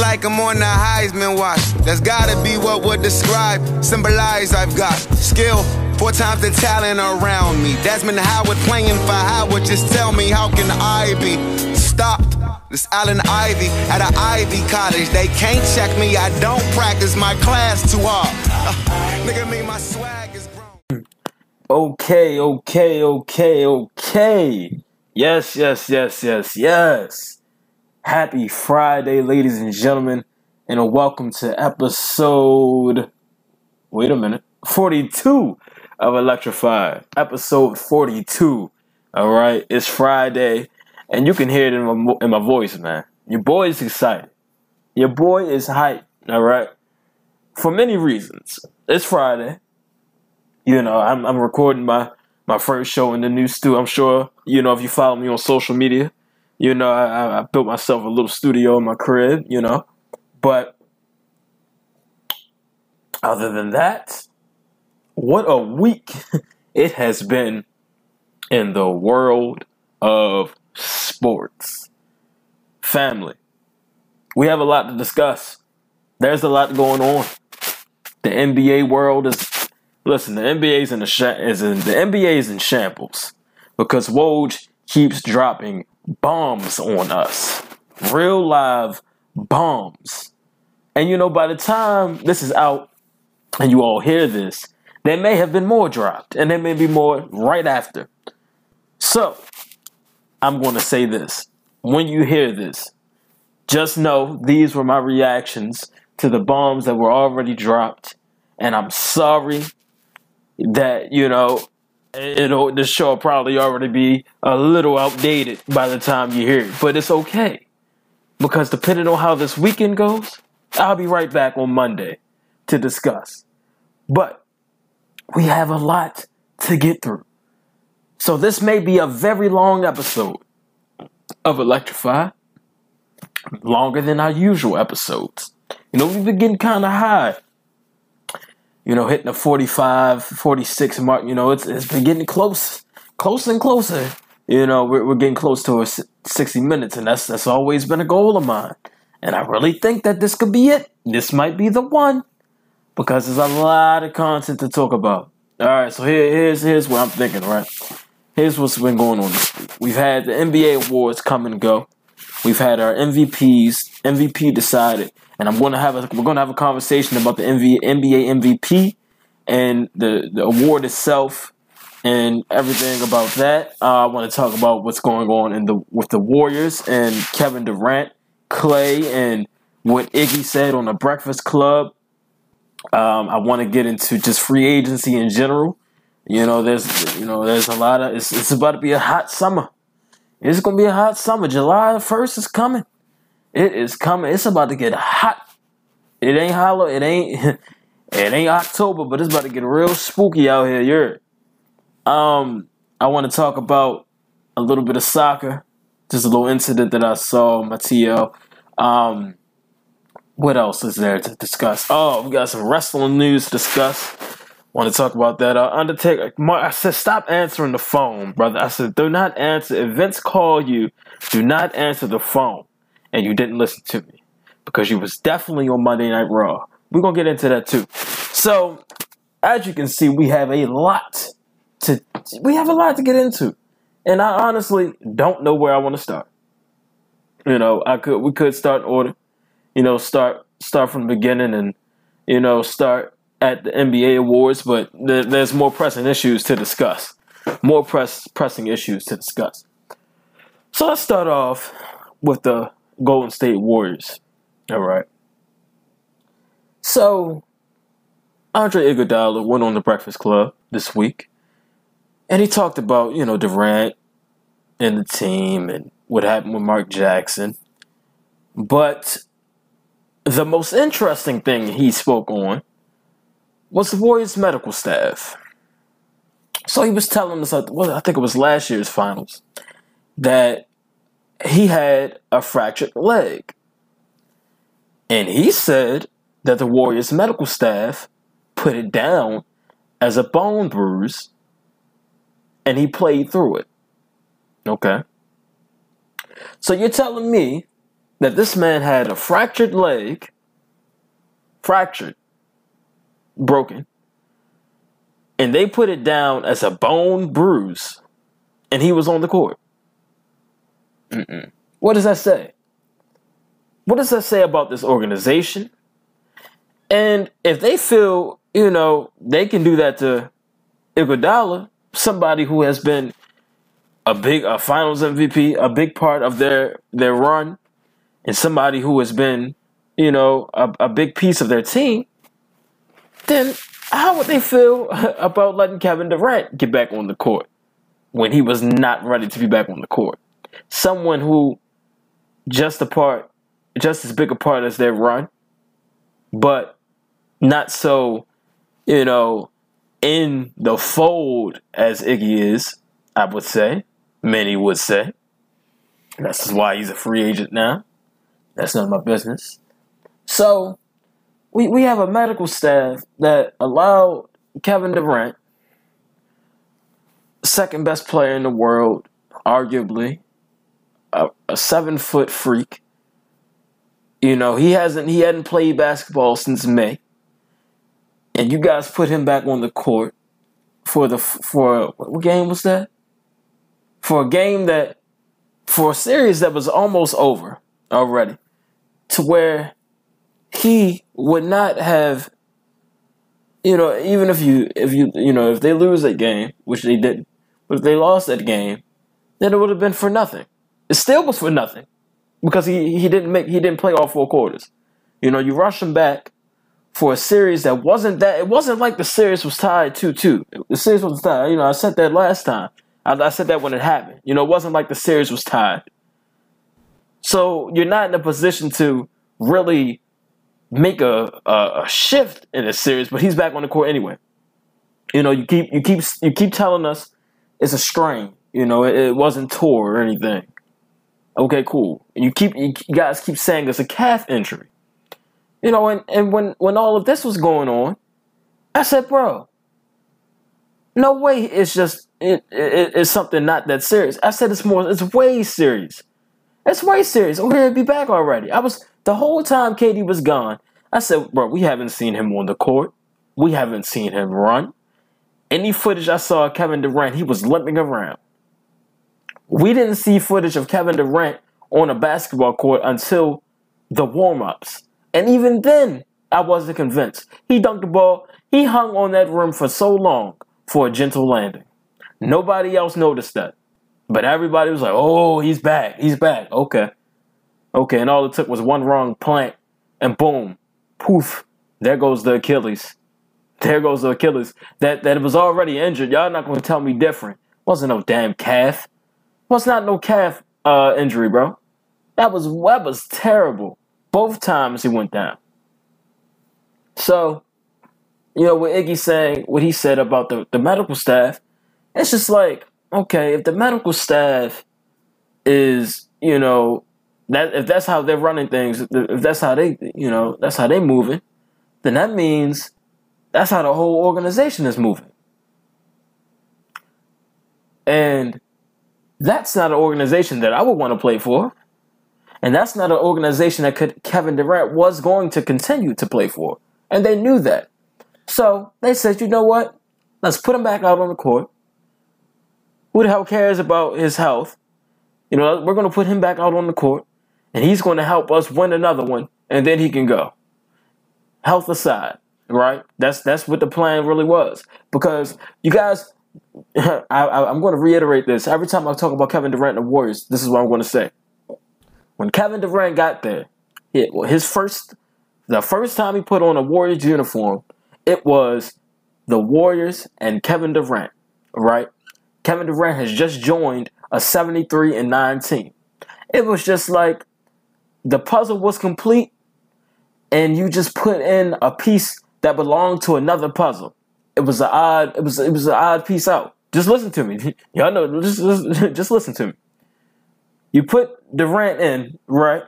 like I'm on the Heisman watch. That's gotta be what would describe, symbolize I've got skill. Four times the talent around me. Desmond Howard playing for Howard. Just tell me, how can I be stopped? This Allen Ivy at an Ivy College. They can't check me. I don't practice my class too hard. Uh, nigga, me, my swag is grown. Okay, okay, okay, okay. Yes, yes, yes, yes, yes. Happy Friday, ladies and gentlemen, and a welcome to episode. Wait a minute. 42 of Electrify. Episode 42. All right, it's Friday, and you can hear it in my, in my voice, man. Your boy is excited. Your boy is hyped. All right, for many reasons. It's Friday. You know, I'm I'm recording my my first show in the new studio. I'm sure you know if you follow me on social media, you know I, I built myself a little studio in my crib. You know, but other than that, what a week it has been in the world of sports. Family. We have a lot to discuss. There's a lot going on. The NBA world is listen, the NBA is in the sh- is in the NBA is in shambles because Woj keeps dropping bombs on us. Real live bombs. And you know by the time this is out and you all hear this, there may have been more dropped, and there may be more right after. So, I'm going to say this. When you hear this, just know these were my reactions to the bombs that were already dropped. And I'm sorry that, you know, it'll, the show will probably already be a little outdated by the time you hear it. But it's okay. Because depending on how this weekend goes, I'll be right back on Monday to discuss. But we have a lot to get through. So this may be a very long episode of Electrify, longer than our usual episodes. You know, we've been getting kind of high. You know, hitting the 45, 46 mark. You know, it's it's been getting close, closer and closer. You know, we're, we're getting close to a 60 minutes, and that's that's always been a goal of mine. And I really think that this could be it. This might be the one because there's a lot of content to talk about. All right, so here, here's here's what I'm thinking. Right, here's what's been going on. We've had the NBA awards come and go. We've had our MVPs. MVP decided, and I'm going to have a we're going to have a conversation about the NBA MVP and the the award itself and everything about that. Uh, I want to talk about what's going on in the with the Warriors and Kevin Durant, Clay, and what Iggy said on the Breakfast Club um, I want to get into just free agency in general. You know, there's you know there's a lot of it's it's about to be a hot summer. It's gonna be a hot summer. July first is coming. It is coming. It's about to get hot. It ain't hollow. It ain't. It ain't October, but it's about to get real spooky out here. You're. Um, I want to talk about a little bit of soccer. Just a little incident that I saw, Mateo. Um, what else is there to discuss? Oh, we got some wrestling news to discuss. Want to talk about that? Uh, Undertaker. I said, stop answering the phone, brother. I said, do not answer. If Vince called you, do not answer the phone. And you didn't listen to me because you was definitely on Monday Night Raw. We're gonna get into that too. So, as you can see, we have a lot to we have a lot to get into, and I honestly don't know where I want to start. You know, I could we could start order you know, start start from the beginning and you know start at the NBA awards, but th- there's more pressing issues to discuss. More press pressing issues to discuss. So let's start off with the Golden State Warriors. All right. So Andre Iguodala went on the Breakfast Club this week, and he talked about you know Durant and the team and what happened with Mark Jackson, but the most interesting thing he spoke on was the Warriors medical staff. So he was telling us, well, I think it was last year's finals, that he had a fractured leg. And he said that the Warriors medical staff put it down as a bone bruise and he played through it. Okay. So you're telling me that this man had a fractured leg, fractured, broken, and they put it down as a bone bruise, and he was on the court. Mm-mm. What does that say? What does that say about this organization? And if they feel, you know, they can do that to Iguodala, somebody who has been a big a Finals MVP, a big part of their their run, and somebody who has been, you know, a, a big piece of their team, then how would they feel about letting Kevin Durant get back on the court when he was not ready to be back on the court? Someone who just a part, just as big a part as their run, but not so, you know, in the fold as Iggy is, I would say. Many would say. That's why he's a free agent now. That's none of my business. So, we, we have a medical staff that allowed Kevin Durant, second best player in the world, arguably, a, a seven foot freak. You know, he hasn't he hadn't played basketball since May. And you guys put him back on the court for the for what game was that? For a game that for a series that was almost over already. To where he would not have you know, even if you if you you know, if they lose that game, which they didn't, but if they lost that game, then it would have been for nothing. It still was for nothing. Because he, he didn't make he didn't play all four quarters. You know, you rush him back for a series that wasn't that it wasn't like the series was tied 2-2. The series was tied. You know, I said that last time. I, I said that when it happened. You know, it wasn't like the series was tied. So you're not in a position to really make a, a, a shift in the series, but he's back on the court anyway. You know, you keep you keep you keep telling us it's a strain. You know, it, it wasn't tore or anything. Okay, cool. And you keep you guys keep saying it's a calf injury. You know, and, and when when all of this was going on, I said, bro, no way it's just it, it, it's something not that serious. I said it's more it's way serious. It's way serious. Oh, he'll be back already. I was the whole time Katie was gone. I said, bro, we haven't seen him on the court. We haven't seen him run. Any footage I saw of Kevin Durant, he was limping around. We didn't see footage of Kevin Durant on a basketball court until the warm ups. And even then, I wasn't convinced. He dunked the ball, he hung on that rim for so long for a gentle landing. Nobody else noticed that. But everybody was like, oh, he's back. He's back. Okay. Okay. And all it took was one wrong plant, and boom, poof, there goes the Achilles. There goes the Achilles. That that was already injured. Y'all not gonna tell me different. Wasn't no damn calf. Was not no calf uh, injury, bro. That was was terrible. Both times he went down. So, you know, what Iggy saying, what he said about the, the medical staff, it's just like, okay, if the medical staff is, you know, that if that's how they're running things, if that's how they, you know, that's how they moving, then that means that's how the whole organization is moving. And that's not an organization that I would want to play for. And that's not an organization that could, Kevin Durant was going to continue to play for. And they knew that. So they said, you know what? Let's put him back out on the court. Who the hell cares about his health? You know, we're going to put him back out on the court, and he's going to help us win another one, and then he can go. Health aside, right? That's that's what the plan really was. Because you guys, I, am going to reiterate this every time I talk about Kevin Durant and the Warriors. This is what I'm going to say. When Kevin Durant got there, it, his first, the first time he put on a Warriors uniform, it was the Warriors and Kevin Durant, right? Kevin Durant has just joined a 73 and 19. It was just like the puzzle was complete, and you just put in a piece that belonged to another puzzle. It was an odd. It was it was an odd piece out. Just listen to me. Y'all know. Just just listen to me. You put Durant in, right?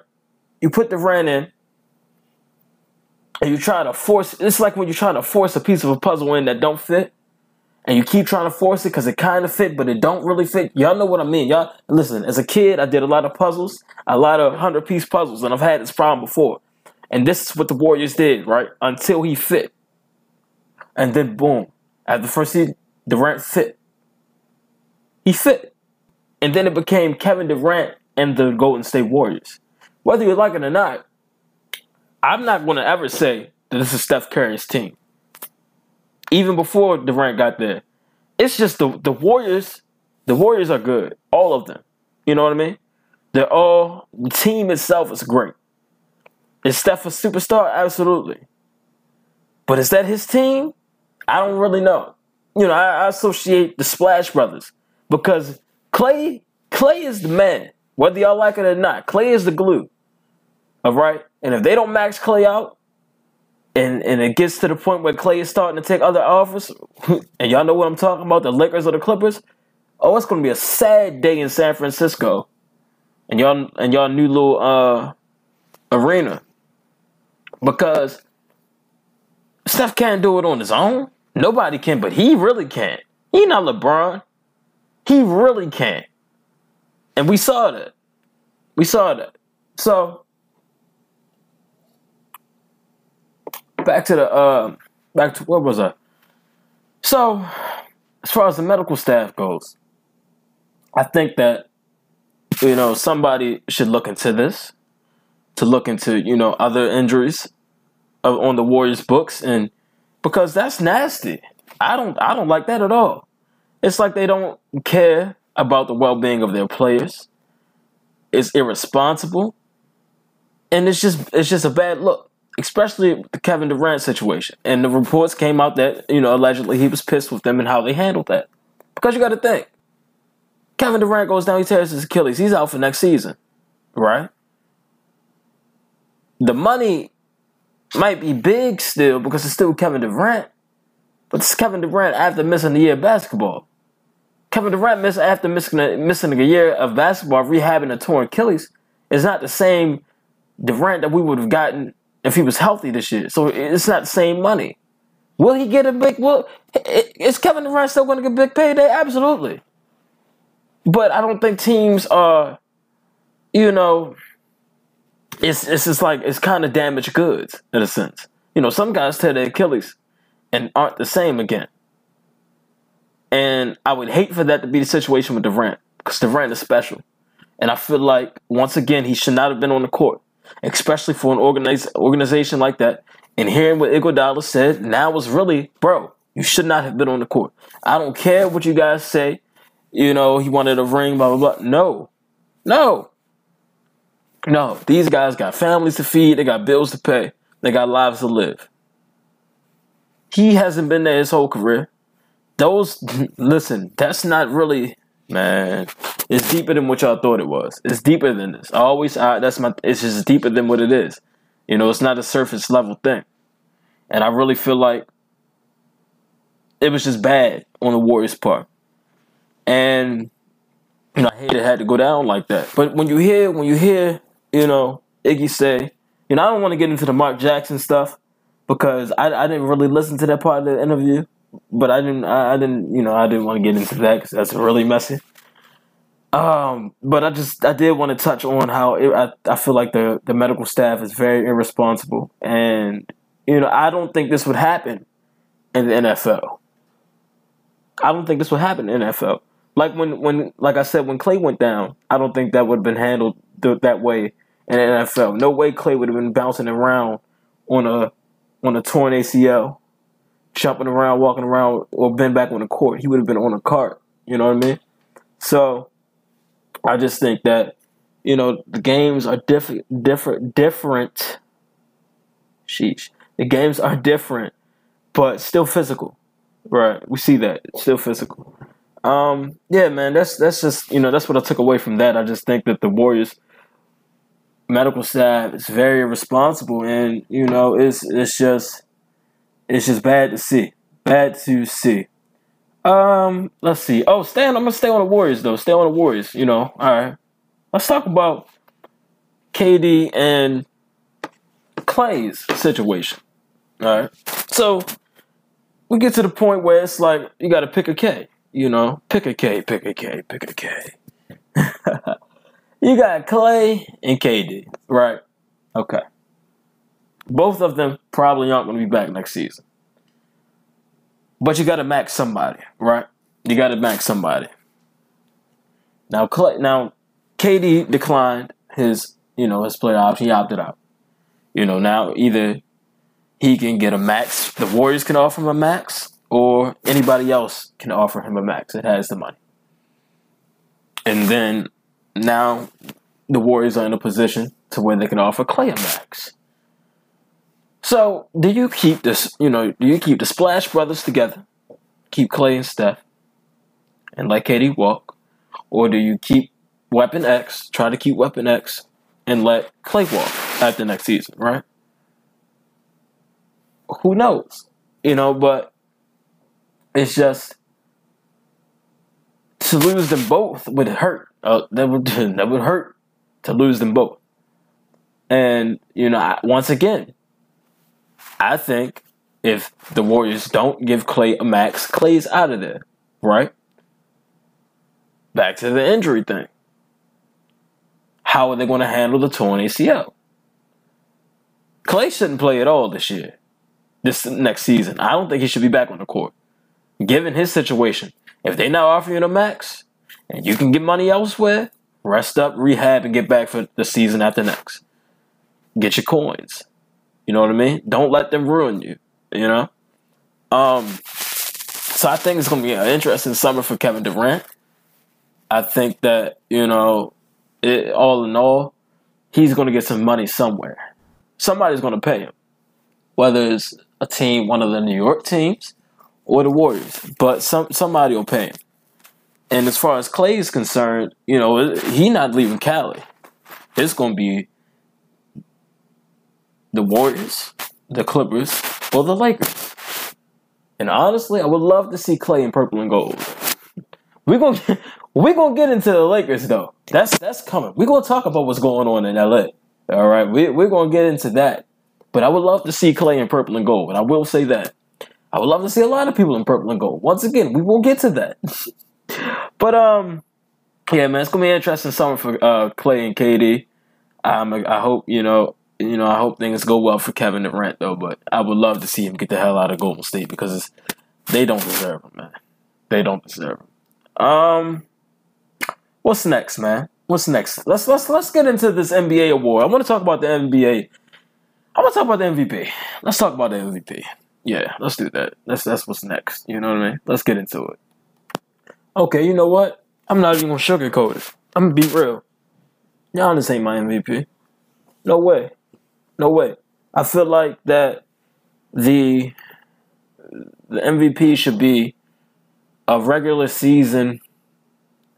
You put Durant in, and you try to force. It's like when you're trying to force a piece of a puzzle in that don't fit, and you keep trying to force it because it kind of fit, but it don't really fit. Y'all know what I mean. Y'all listen. As a kid, I did a lot of puzzles, a lot of hundred piece puzzles, and I've had this problem before. And this is what the Warriors did, right? Until he fit, and then boom, at the first season, Durant fit. He fit, and then it became Kevin Durant and the Golden State Warriors. Whether you like it or not, I'm not going to ever say that this is Steph Curry's team even before Durant got there. It's just the the Warriors. The Warriors are good, all of them. You know what I mean? They're all the team itself is great. Is Steph a superstar? Absolutely. But is that his team? I don't really know. You know, I, I associate the Splash Brothers because Clay Clay is the man, whether y'all like it or not. Clay is the glue. All right, and if they don't max Clay out, and and it gets to the point where Clay is starting to take other offers, and y'all know what I'm talking about, the Lakers or the Clippers. Oh, it's gonna be a sad day in San Francisco, and y'all and y'all new little uh arena because Steph can't do it on his own. Nobody can, but he really can't. He not LeBron. He really can't, and we saw that. We saw that. So back to the uh, back to what was I? So, as far as the medical staff goes, I think that you know somebody should look into this, to look into you know other injuries on the Warriors books, and because that's nasty. I don't I don't like that at all. It's like they don't care about the well being of their players. It's irresponsible, and it's just it's just a bad look especially the Kevin Durant situation. And the reports came out that, you know, allegedly he was pissed with them and how they handled that. Because you got to think, Kevin Durant goes down, he tears his Achilles, he's out for next season, right? The money might be big still because it's still Kevin Durant, but it's Kevin Durant after missing a year of basketball. Kevin Durant missed after missing a, missing a year of basketball, rehabbing a torn Achilles, is not the same Durant that we would have gotten if he was healthy this year. So it's not the same money. Will he get a big? Will is Kevin Durant still going to get big payday? Absolutely. But I don't think teams are, you know, it's it's just like it's kind of damaged goods in a sense. You know, some guys tear their Achilles and aren't the same again. And I would hate for that to be the situation with Durant because Durant is special. And I feel like once again he should not have been on the court especially for an organize, organization like that. And hearing what Iguodala said now was really, bro, you should not have been on the court. I don't care what you guys say. You know, he wanted a ring, blah, blah, blah. No. No. No. These guys got families to feed, they got bills to pay, they got lives to live. He hasn't been there his whole career. Those, listen, that's not really Man, it's deeper than what y'all thought it was. It's deeper than this. I always, I, that's my. It's just deeper than what it is. You know, it's not a surface level thing. And I really feel like it was just bad on the Warriors' part. And you know, I hate it had to go down like that. But when you hear, when you hear, you know, Iggy say, you know, I don't want to get into the Mark Jackson stuff because I, I didn't really listen to that part of the interview but I didn't. I, I didn't. You know, I didn't want to get into that because that's really messy. Um, but I just I did want to touch on how it, I I feel like the the medical staff is very irresponsible, and you know I don't think this would happen in the NFL. I don't think this would happen in the NFL. Like when when like I said when Clay went down, I don't think that would have been handled th- that way in the NFL. No way Clay would have been bouncing around on a on a torn ACL jumping around, walking around, or been back on the court. He would have been on a cart. You know what I mean? So I just think that you know the games are different, different, different. Sheesh, the games are different, but still physical. Right, we see that it's still physical. Um, yeah, man, that's that's just you know that's what I took away from that. I just think that the Warriors medical staff is very responsible, and you know it's it's just it's just bad to see. Bad to see. Um, let's see. Oh, Stan. I'm gonna stay on the Warriors though. Stay on the Warriors. You know. All right. Let's talk about KD and Clay's situation. All right. So we get to the point where it's like you got to pick a K. You know, pick a K, pick a K, pick a K. you got Clay and KD, right? Okay. Both of them probably aren't going to be back next season. But you got to max somebody, right? You got to max somebody. Now, Clay, now KD declined his, you know, his player option. He opted out. You know, now either he can get a max, the Warriors can offer him a max, or anybody else can offer him a max that has the money. And then now the Warriors are in a position to where they can offer Clay a max. So, do you keep this, you know, do you keep the Splash Brothers together? Keep Clay and Steph and let KD walk? Or do you keep Weapon X, try to keep Weapon X and let Clay walk the next season, right? Who knows? You know, but it's just to lose them both would hurt. Uh, that would that would hurt to lose them both. And you know, once again, I think if the Warriors don't give Clay a max, Clay's out of there, right? Back to the injury thing. How are they going to handle the torn ACL? Clay shouldn't play at all this year, this next season. I don't think he should be back on the court. Given his situation, if they now offer you a max and you can get money elsewhere, rest up, rehab, and get back for the season after next. Get your coins. You know what I mean? Don't let them ruin you. You know? Um so I think it's gonna be an interesting summer for Kevin Durant. I think that, you know, it, all in all, he's gonna get some money somewhere. Somebody's gonna pay him. Whether it's a team, one of the New York teams, or the Warriors. But some somebody will pay him. And as far as Clay is concerned, you know, he not leaving Cali. It's gonna be the Warriors, the Clippers, or the Lakers. And honestly, I would love to see Clay in purple and gold. We're gonna we're gonna get into the Lakers though. That's that's coming. We're gonna talk about what's going on in LA. All right, we, we're gonna get into that. But I would love to see Clay in purple and gold. And I will say that I would love to see a lot of people in purple and gold. Once again, we will get to that. but um, yeah, man, it's gonna be an interesting summer for uh, Clay and KD. Um, I hope you know you know, I hope things go well for Kevin Durant though, but I would love to see him get the hell out of Golden State because they don't deserve him, man. They don't deserve him. Um, what's next, man? What's next? Let's let's let's get into this NBA award. I want to talk about the NBA. I want to talk about the MVP. Let's talk about the MVP. Yeah, let's do that. That's that's what's next. You know what I mean? Let's get into it. Okay, you know what? I'm not even gonna sugarcoat it. I'm gonna be real. Giannis ain't my MVP. No way. No way. I feel like that the the MVP should be a regular season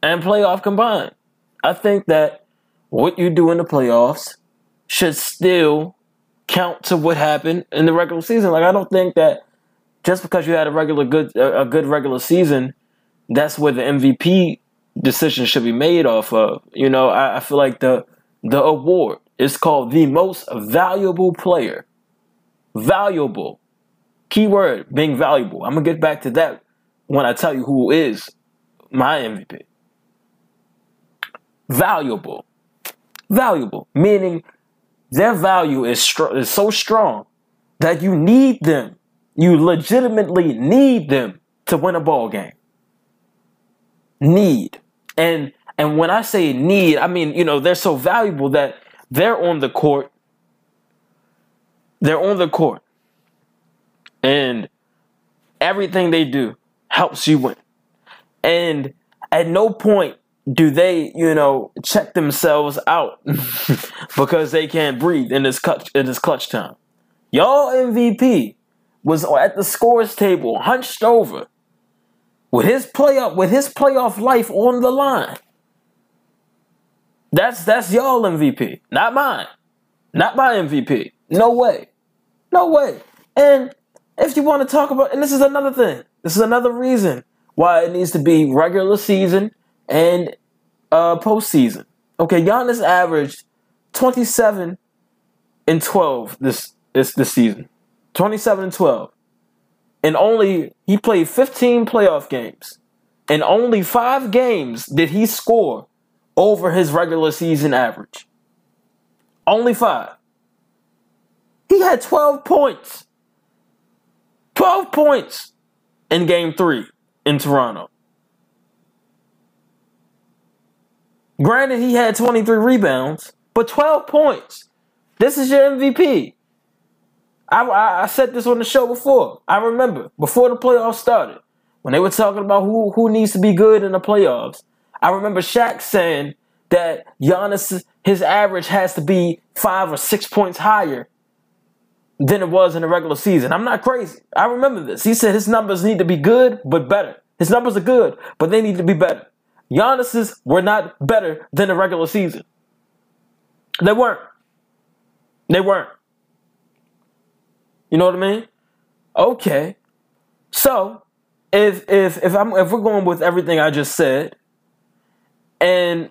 and playoff combined. I think that what you do in the playoffs should still count to what happened in the regular season. Like I don't think that just because you had a regular good a good regular season, that's where the MVP decision should be made off of. You know, I, I feel like the the award is called the most valuable player. Valuable. Keyword being valuable. I'm to get back to that when I tell you who is my MVP. Valuable. Valuable. Meaning their value is, str- is so strong that you need them. You legitimately need them to win a ball game. Need. And and when I say need, I mean, you know, they're so valuable that they're on the court. They're on the court. And everything they do helps you win. And at no point do they, you know, check themselves out because they can't breathe in this clutch in this clutch time. Y'all MVP was at the scores table, hunched over, with his playoff with his playoff life on the line. That's that's y'all MVP, not mine. Not my MVP. No way. No way. And if you want to talk about and this is another thing. This is another reason why it needs to be regular season and uh postseason. Okay, Giannis averaged 27 and 12 this this this season. 27 and 12 and only he played 15 playoff games. and only five games did he score over his regular season average. Only five. He had 12 points. 12 points in game three in Toronto. Granted, he had 23 rebounds, but 12 points. This is your MVP. I, I, I said this on the show before. I remember before the playoffs started when they were talking about who who needs to be good in the playoffs. I remember Shaq saying that Giannis his average has to be five or six points higher than it was in the regular season. I'm not crazy. I remember this. He said his numbers need to be good but better. His numbers are good, but they need to be better. Giannis's were not better than the regular season. They weren't. They weren't. You know what I mean? Okay. So if if if I'm if we're going with everything I just said, and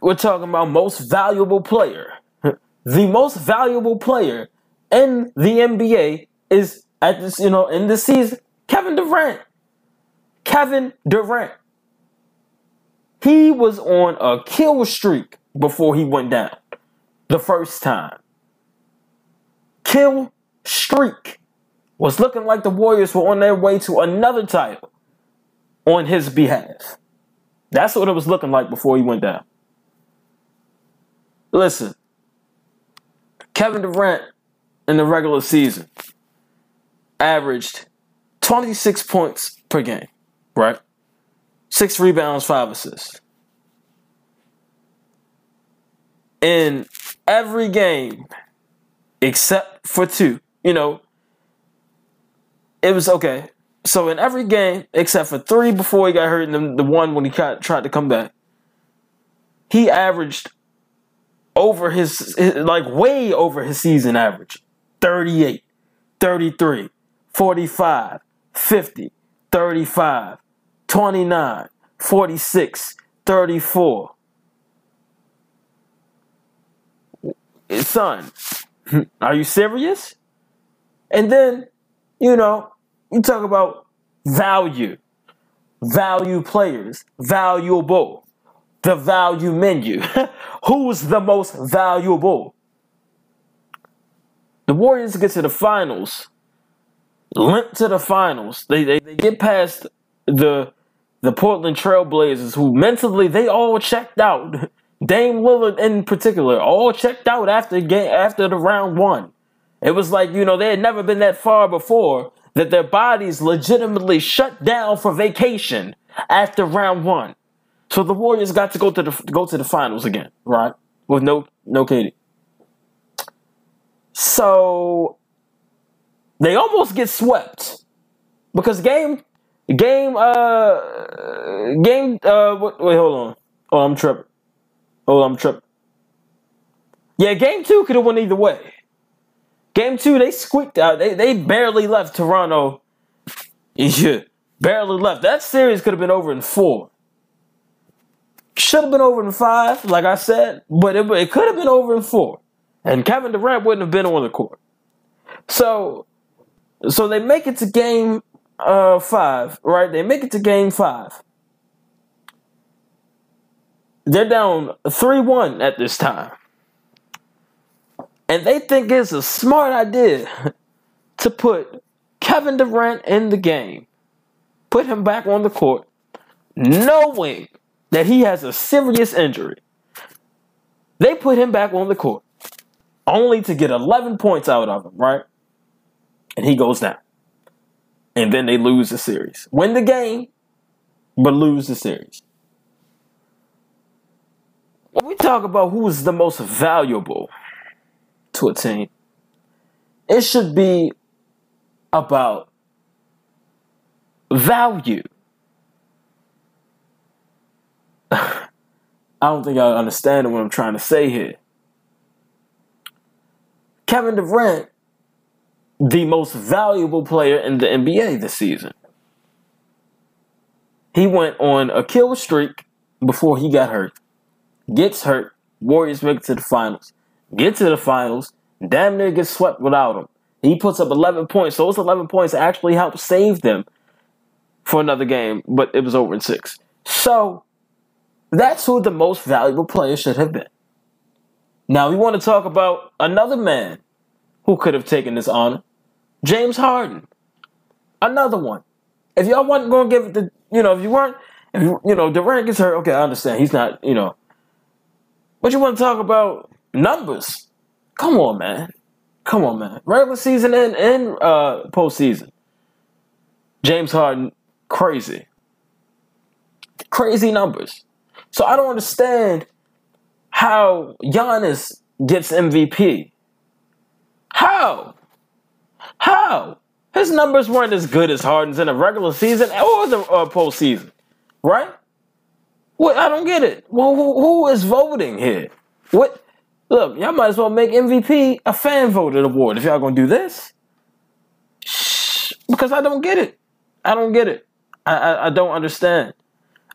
we're talking about most valuable player, the most valuable player in the NBA is at this, you know, in this season, Kevin Durant. Kevin Durant. He was on a kill streak before he went down the first time. Kill streak was looking like the Warriors were on their way to another title on his behalf. That's what it was looking like before he went down. Listen, Kevin Durant in the regular season averaged 26 points per game, right? Six rebounds, five assists. In every game, except for two, you know, it was okay. So in every game, except for three before he got hurt, and the, the one when he tried to come back, he averaged over his, like way over his season average 38, 33, 45, 50, 35, 29, 46, 34. Son, are you serious? And then, you know, you talk about value, value players, valuable, the value menu. Who's the most valuable? The Warriors get to the finals, limp to the finals. They, they, they get past the the Portland Trailblazers, who mentally they all checked out. Dame Lillard in particular, all checked out after game after the round one. It was like you know they had never been that far before that their bodies legitimately shut down for vacation after round one. So the Warriors got to go to the go to the finals again, right? With no no KD. So they almost get swept because game game uh game uh wait hold on oh I'm tripping oh I'm tripping yeah game two could have went either way game two they squeaked out they they barely left Toronto yeah barely left that series could have been over in four should have been over in five like I said but it, it could have been over in four and Kevin Durant wouldn't have been on the court. So, so they make it to game uh, five, right? They make it to game five. They're down 3 1 at this time. And they think it's a smart idea to put Kevin Durant in the game, put him back on the court, knowing that he has a serious injury. They put him back on the court only to get 11 points out of him, right? And he goes down. And then they lose the series. Win the game, but lose the series. When we talk about who is the most valuable to attain. it should be about value. I don't think I understand what I'm trying to say here. Kevin Durant, the most valuable player in the NBA this season. He went on a kill streak before he got hurt. Gets hurt. Warriors make it to the finals. Get to the finals. Damn near gets swept without him. He puts up 11 points. So those 11 points actually helped save them for another game, but it was over in six. So that's who the most valuable player should have been. Now we want to talk about another man who could have taken this honor, James Harden. Another one. If y'all weren't going to give it the, you know, if you weren't, if you, you know, Durant gets hurt, okay, I understand. He's not, you know. But you want to talk about numbers? Come on, man. Come on, man. Regular season and, and uh, postseason. James Harden, crazy. Crazy numbers. So I don't understand how Giannis gets MVP. How? How? His numbers weren't as good as Harden's in a regular season or the uh, postseason, right? What? I don't get it. Well, who, who is voting here? What? Look, y'all might as well make MVP a fan voted award if y'all gonna do this. Shh, because I don't get it. I don't get it. I, I, I don't understand.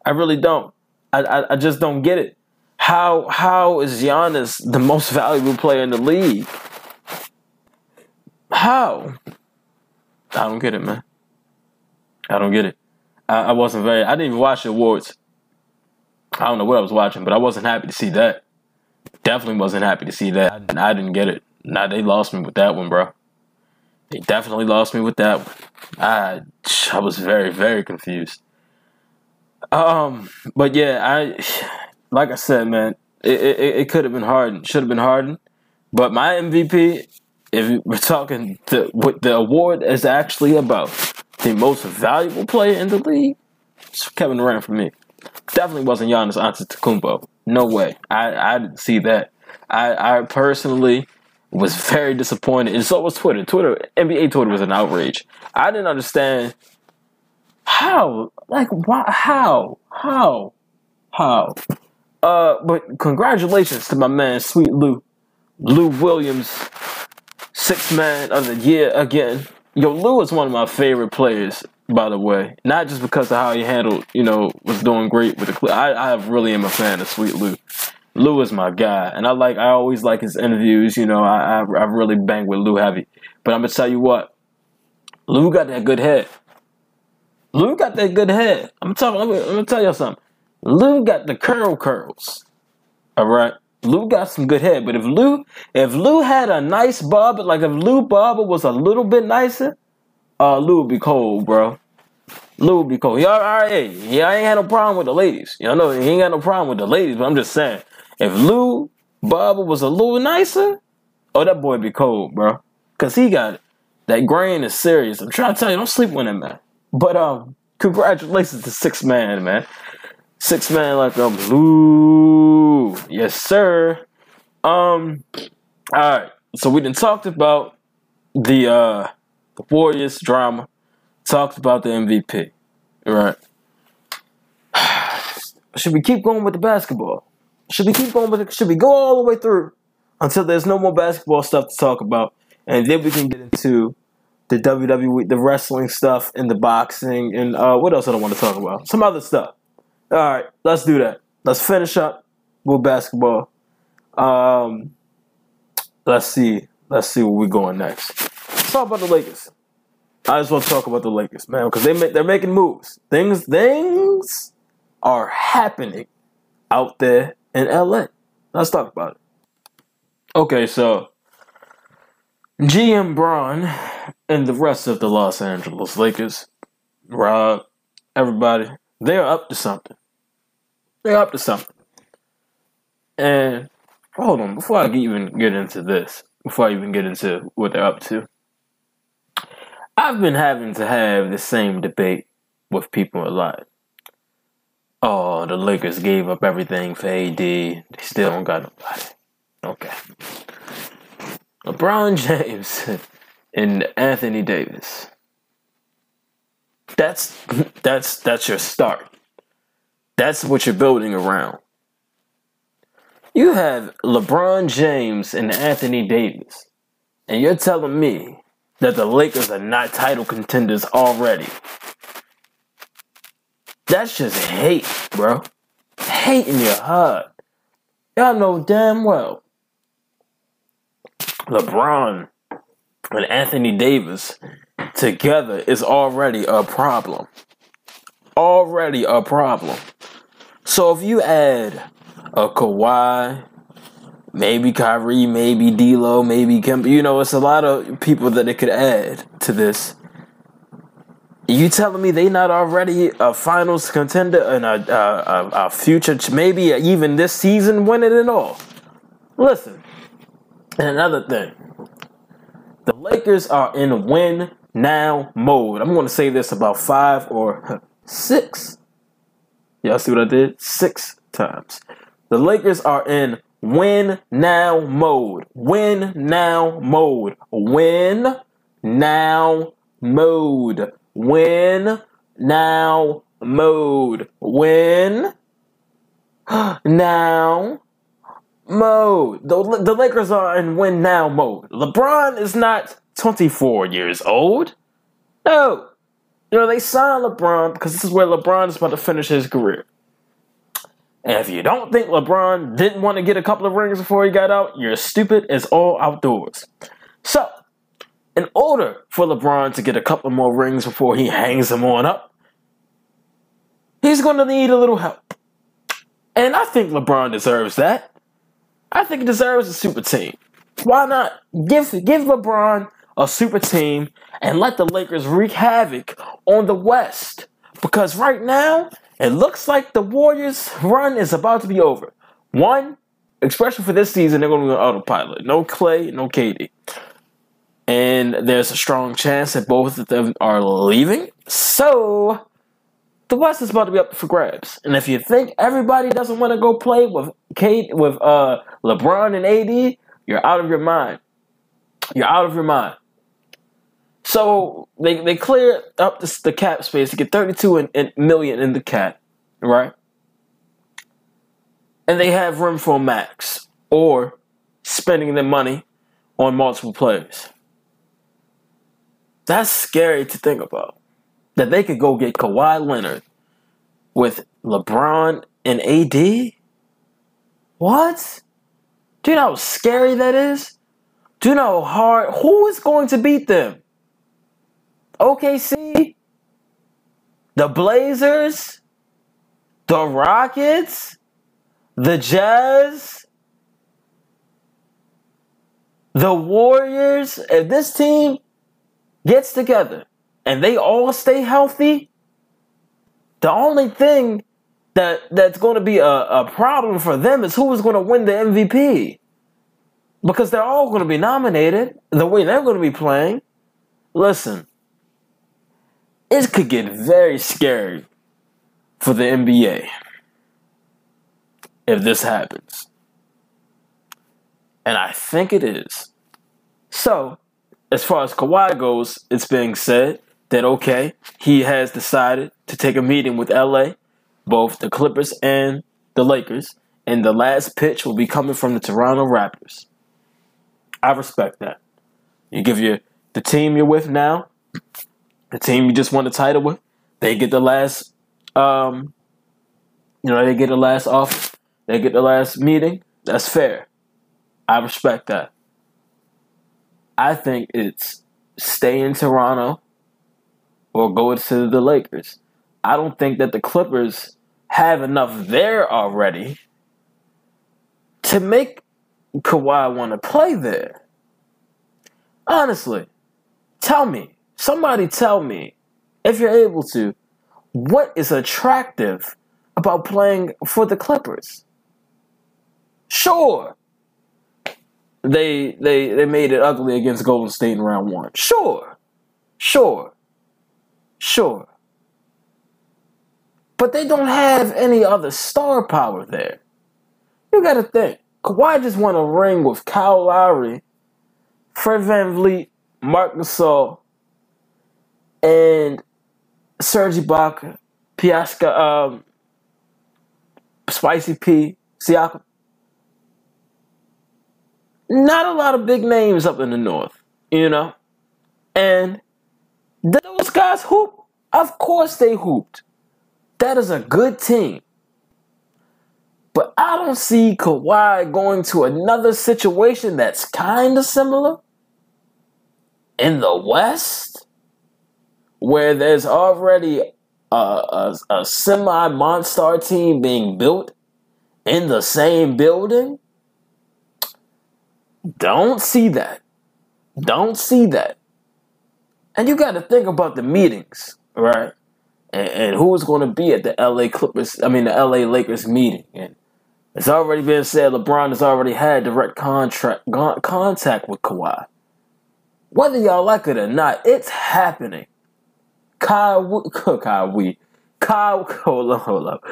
I really don't. I, I, I just don't get it. How how is Giannis the most valuable player in the league? How? I don't get it, man. I don't get it. I, I wasn't very. I didn't even watch the awards. I don't know what I was watching, but I wasn't happy to see that. Definitely wasn't happy to see that. And I didn't get it. Now they lost me with that one, bro. They definitely lost me with that one. I I was very very confused. Um, but yeah, I like I said, man, it it, it could have been Harden, should have been Harden, but my MVP, if we're talking the what the award is actually about, the most valuable player in the league, it's Kevin Durant for me. Definitely wasn't Giannis Antetokounmpo. No way. I I didn't see that. I I personally was very disappointed, and so was Twitter. Twitter, NBA Twitter was an outrage. I didn't understand how, like, why, how, how, how. Uh, but congratulations to my man, Sweet Lou, Lou Williams, six man of the year again. Yo, Lou is one of my favorite players, by the way. Not just because of how he handled, you know, was doing great with the. I, I really am a fan of Sweet Lou. Lou is my guy, and I like. I always like his interviews. You know, I I, I really bang with Lou heavy. But I'm gonna tell you what, Lou got that good head. Lou got that good head. I'm talking. I'm gonna tell you something. Lou got the curl curls. All right. Lou got some good head, but if Lou, if Lou had a nice barber, like if Lou barber was a little bit nicer, uh, Lou be cold, bro. Lou be cold. He all right, yeah, I ain't had no problem with the ladies. Y'all know, he ain't got no problem with the ladies, but I'm just saying, if Lou barber was a little nicer, oh, that boy be cold, bro. Cause he got that grain is serious. I'm trying to tell you, don't sleep with him, man. But um, congratulations to six man, man. Six man like a blue. Yes, sir. Um alright. So we done talked about the uh Warriors drama. talks about the MVP. Right. Should we keep going with the basketball? Should we keep going with it? Should we go all the way through until there's no more basketball stuff to talk about? And then we can get into the WWE, the wrestling stuff, and the boxing, and uh, what else I don't want to talk about? Some other stuff. All right, let's do that. Let's finish up with basketball. Um, let's see. Let's see where we're going next. Let's talk about the Lakers. I just want to talk about the Lakers, man, because they they're making moves. Things things are happening out there in LA. Let's talk about it. Okay, so GM Braun and the rest of the Los Angeles Lakers, Rob, everybody, they're up to something. They're up to something. And hold on, before I even get into this, before I even get into what they're up to, I've been having to have the same debate with people a lot. Oh, the Lakers gave up everything for AD. They still don't got nobody. Okay. LeBron James and Anthony Davis. That's that's that's your start. That's what you're building around. You have LeBron James and Anthony Davis, and you're telling me that the Lakers are not title contenders already. That's just hate, bro. Hate in your heart. Y'all know damn well LeBron and Anthony Davis together is already a problem. Already a problem. So if you add a Kawhi, maybe Kyrie, maybe D'Lo, maybe Kemba, you know, it's a lot of people that it could add to this. You telling me they not already a finals contender and a, a, a, a future, maybe even this season winning it all? Listen, and another thing, the Lakers are in win now mode. I'm going to say this about five or six. Y'all see what I did? Six times. The Lakers are in win now mode. Win now mode. Win now mode. Win now mode. Win now mode. The, the Lakers are in win now mode. LeBron is not 24 years old. No. You know, they signed LeBron because this is where LeBron is about to finish his career. And if you don't think LeBron didn't want to get a couple of rings before he got out, you're stupid as all outdoors. So, in order for LeBron to get a couple more rings before he hangs them on up, he's going to need a little help. And I think LeBron deserves that. I think he deserves a super team. Why not give give LeBron a super team and let the Lakers wreak havoc on the West? Because right now, it looks like the Warriors' run is about to be over. One, especially for this season, they're going to be on autopilot. No Clay, no KD. And there's a strong chance that both of them are leaving. So, the West is about to be up for grabs. And if you think everybody doesn't want to go play with Kate, with uh, LeBron and AD, you're out of your mind. You're out of your mind. So they they clear up the, the cap space to get 32 in, in million in the cap, right? And they have room for max or spending their money on multiple players. That's scary to think about. That they could go get Kawhi Leonard with LeBron and AD? What? Do you know how scary that is? Do you know how hard? Who is going to beat them? OKC? The Blazers? The Rockets? The Jazz? The Warriors? If this team gets together and they all stay healthy, the only thing that that's going to be a, a problem for them is who is going to win the MVP. Because they're all going to be nominated the way they're going to be playing. Listen, it could get very scary for the NBA if this happens. And I think it is. So, as far as Kawhi goes, it's being said that okay, he has decided to take a meeting with LA, both the Clippers and the Lakers, and the last pitch will be coming from the Toronto Raptors. I respect that. You give your the team you're with now, the team you just won the title with, they get the last um you know, they get the last off they get the last meeting. That's fair. I respect that. I think it's stay in Toronto or go to the Lakers. I don't think that the Clippers have enough there already to make Kawhi want to play there. Honestly, tell me, somebody tell me, if you're able to, what is attractive about playing for the Clippers? Sure. They they they made it ugly against Golden State in round 1. Sure. Sure. Sure. But they don't have any other star power there. You gotta think. Kawhi just won a ring with Kyle Lowry, Fred VanVleet, Marc Gasol, and Serge Ibaka, Piasca, um, Spicy P, Siakam. Not a lot of big names up in the north, you know? And those guys hoop? Of course they hooped. That is a good team. But I don't see Kawhi going to another situation that's kind of similar. in the West, where there's already a, a, a semi Monstar team being built in the same building, don't see that. Don't see that. And you got to think about the meetings, right? And, and who's going to be at the LA Clippers, I mean, the LA Lakers meeting. And it's already been said LeBron has already had direct contract contact with Kawhi. Whether y'all like it or not, it's happening. Kyle, Kyle, Kyle, hold up, hold up.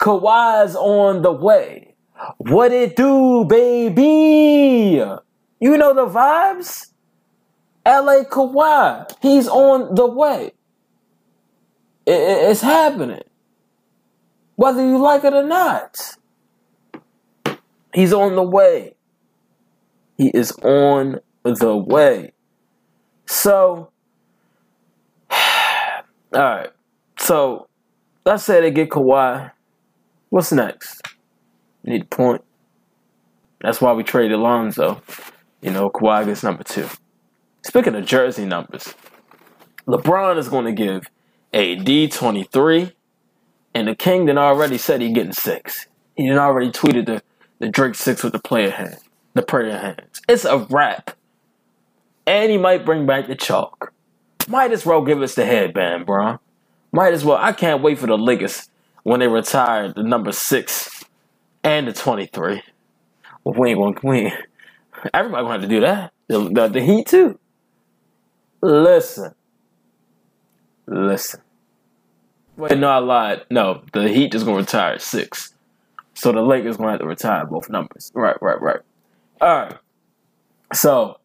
Kawhi's on the way. What it do, baby? You know the vibes? LA Kawhi, he's on the way. It, it, it's happening. Whether you like it or not. He's on the way. He is on the way. So, all right. So, let's say they get Kawhi. What's next? Need a point. That's why we traded Lonzo. You know, Kawhi gets number two. Speaking of jersey numbers, LeBron is going to give AD 23, and the King then already said he getting six. He then already tweeted the, the Drake six with the player hand, the prayer hands. It's a wrap. And he might bring back the chalk. Might as well give us the headband, bro. Might as well. I can't wait for the Lakers when they retire the number six and the 23. Well, we ain't to, we everybody gonna have to do that. The, the, the Heat, too. Listen. Listen. Wait, no, I lied. No, the Heat is to retire six. So the Lakers to have to retire both numbers. Right, right, right. All right. So,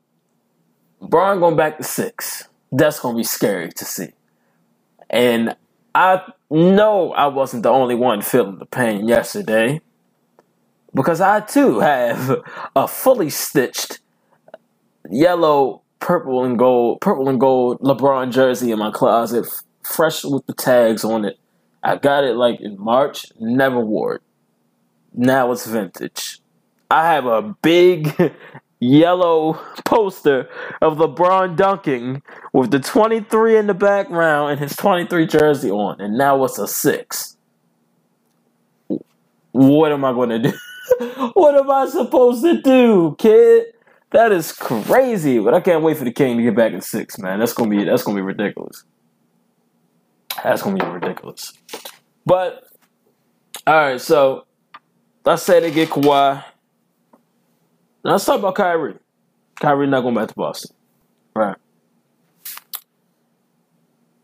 Bron going back to six. That's to be scary to see. And I know I wasn't the only one feeling the pain yesterday because I too have a fully stitched yellow, purple, and gold, purple and gold LeBron jersey in my closet, fresh with the tags on it. I got it like in March, never wore it. Now it's vintage. I have a big yellow poster of LeBron dunking with the 23 in the background and his 23 jersey on, and now it's a six. What am I going to do? what am I supposed to do, kid? That is crazy, but I can't wait for the King to get back in six, man. That's gonna be that's gonna be ridiculous. That's gonna be ridiculous. But all right, so let's say they get Kawhi. Now let's talk about Kyrie. Kyrie not going back to Boston. Right.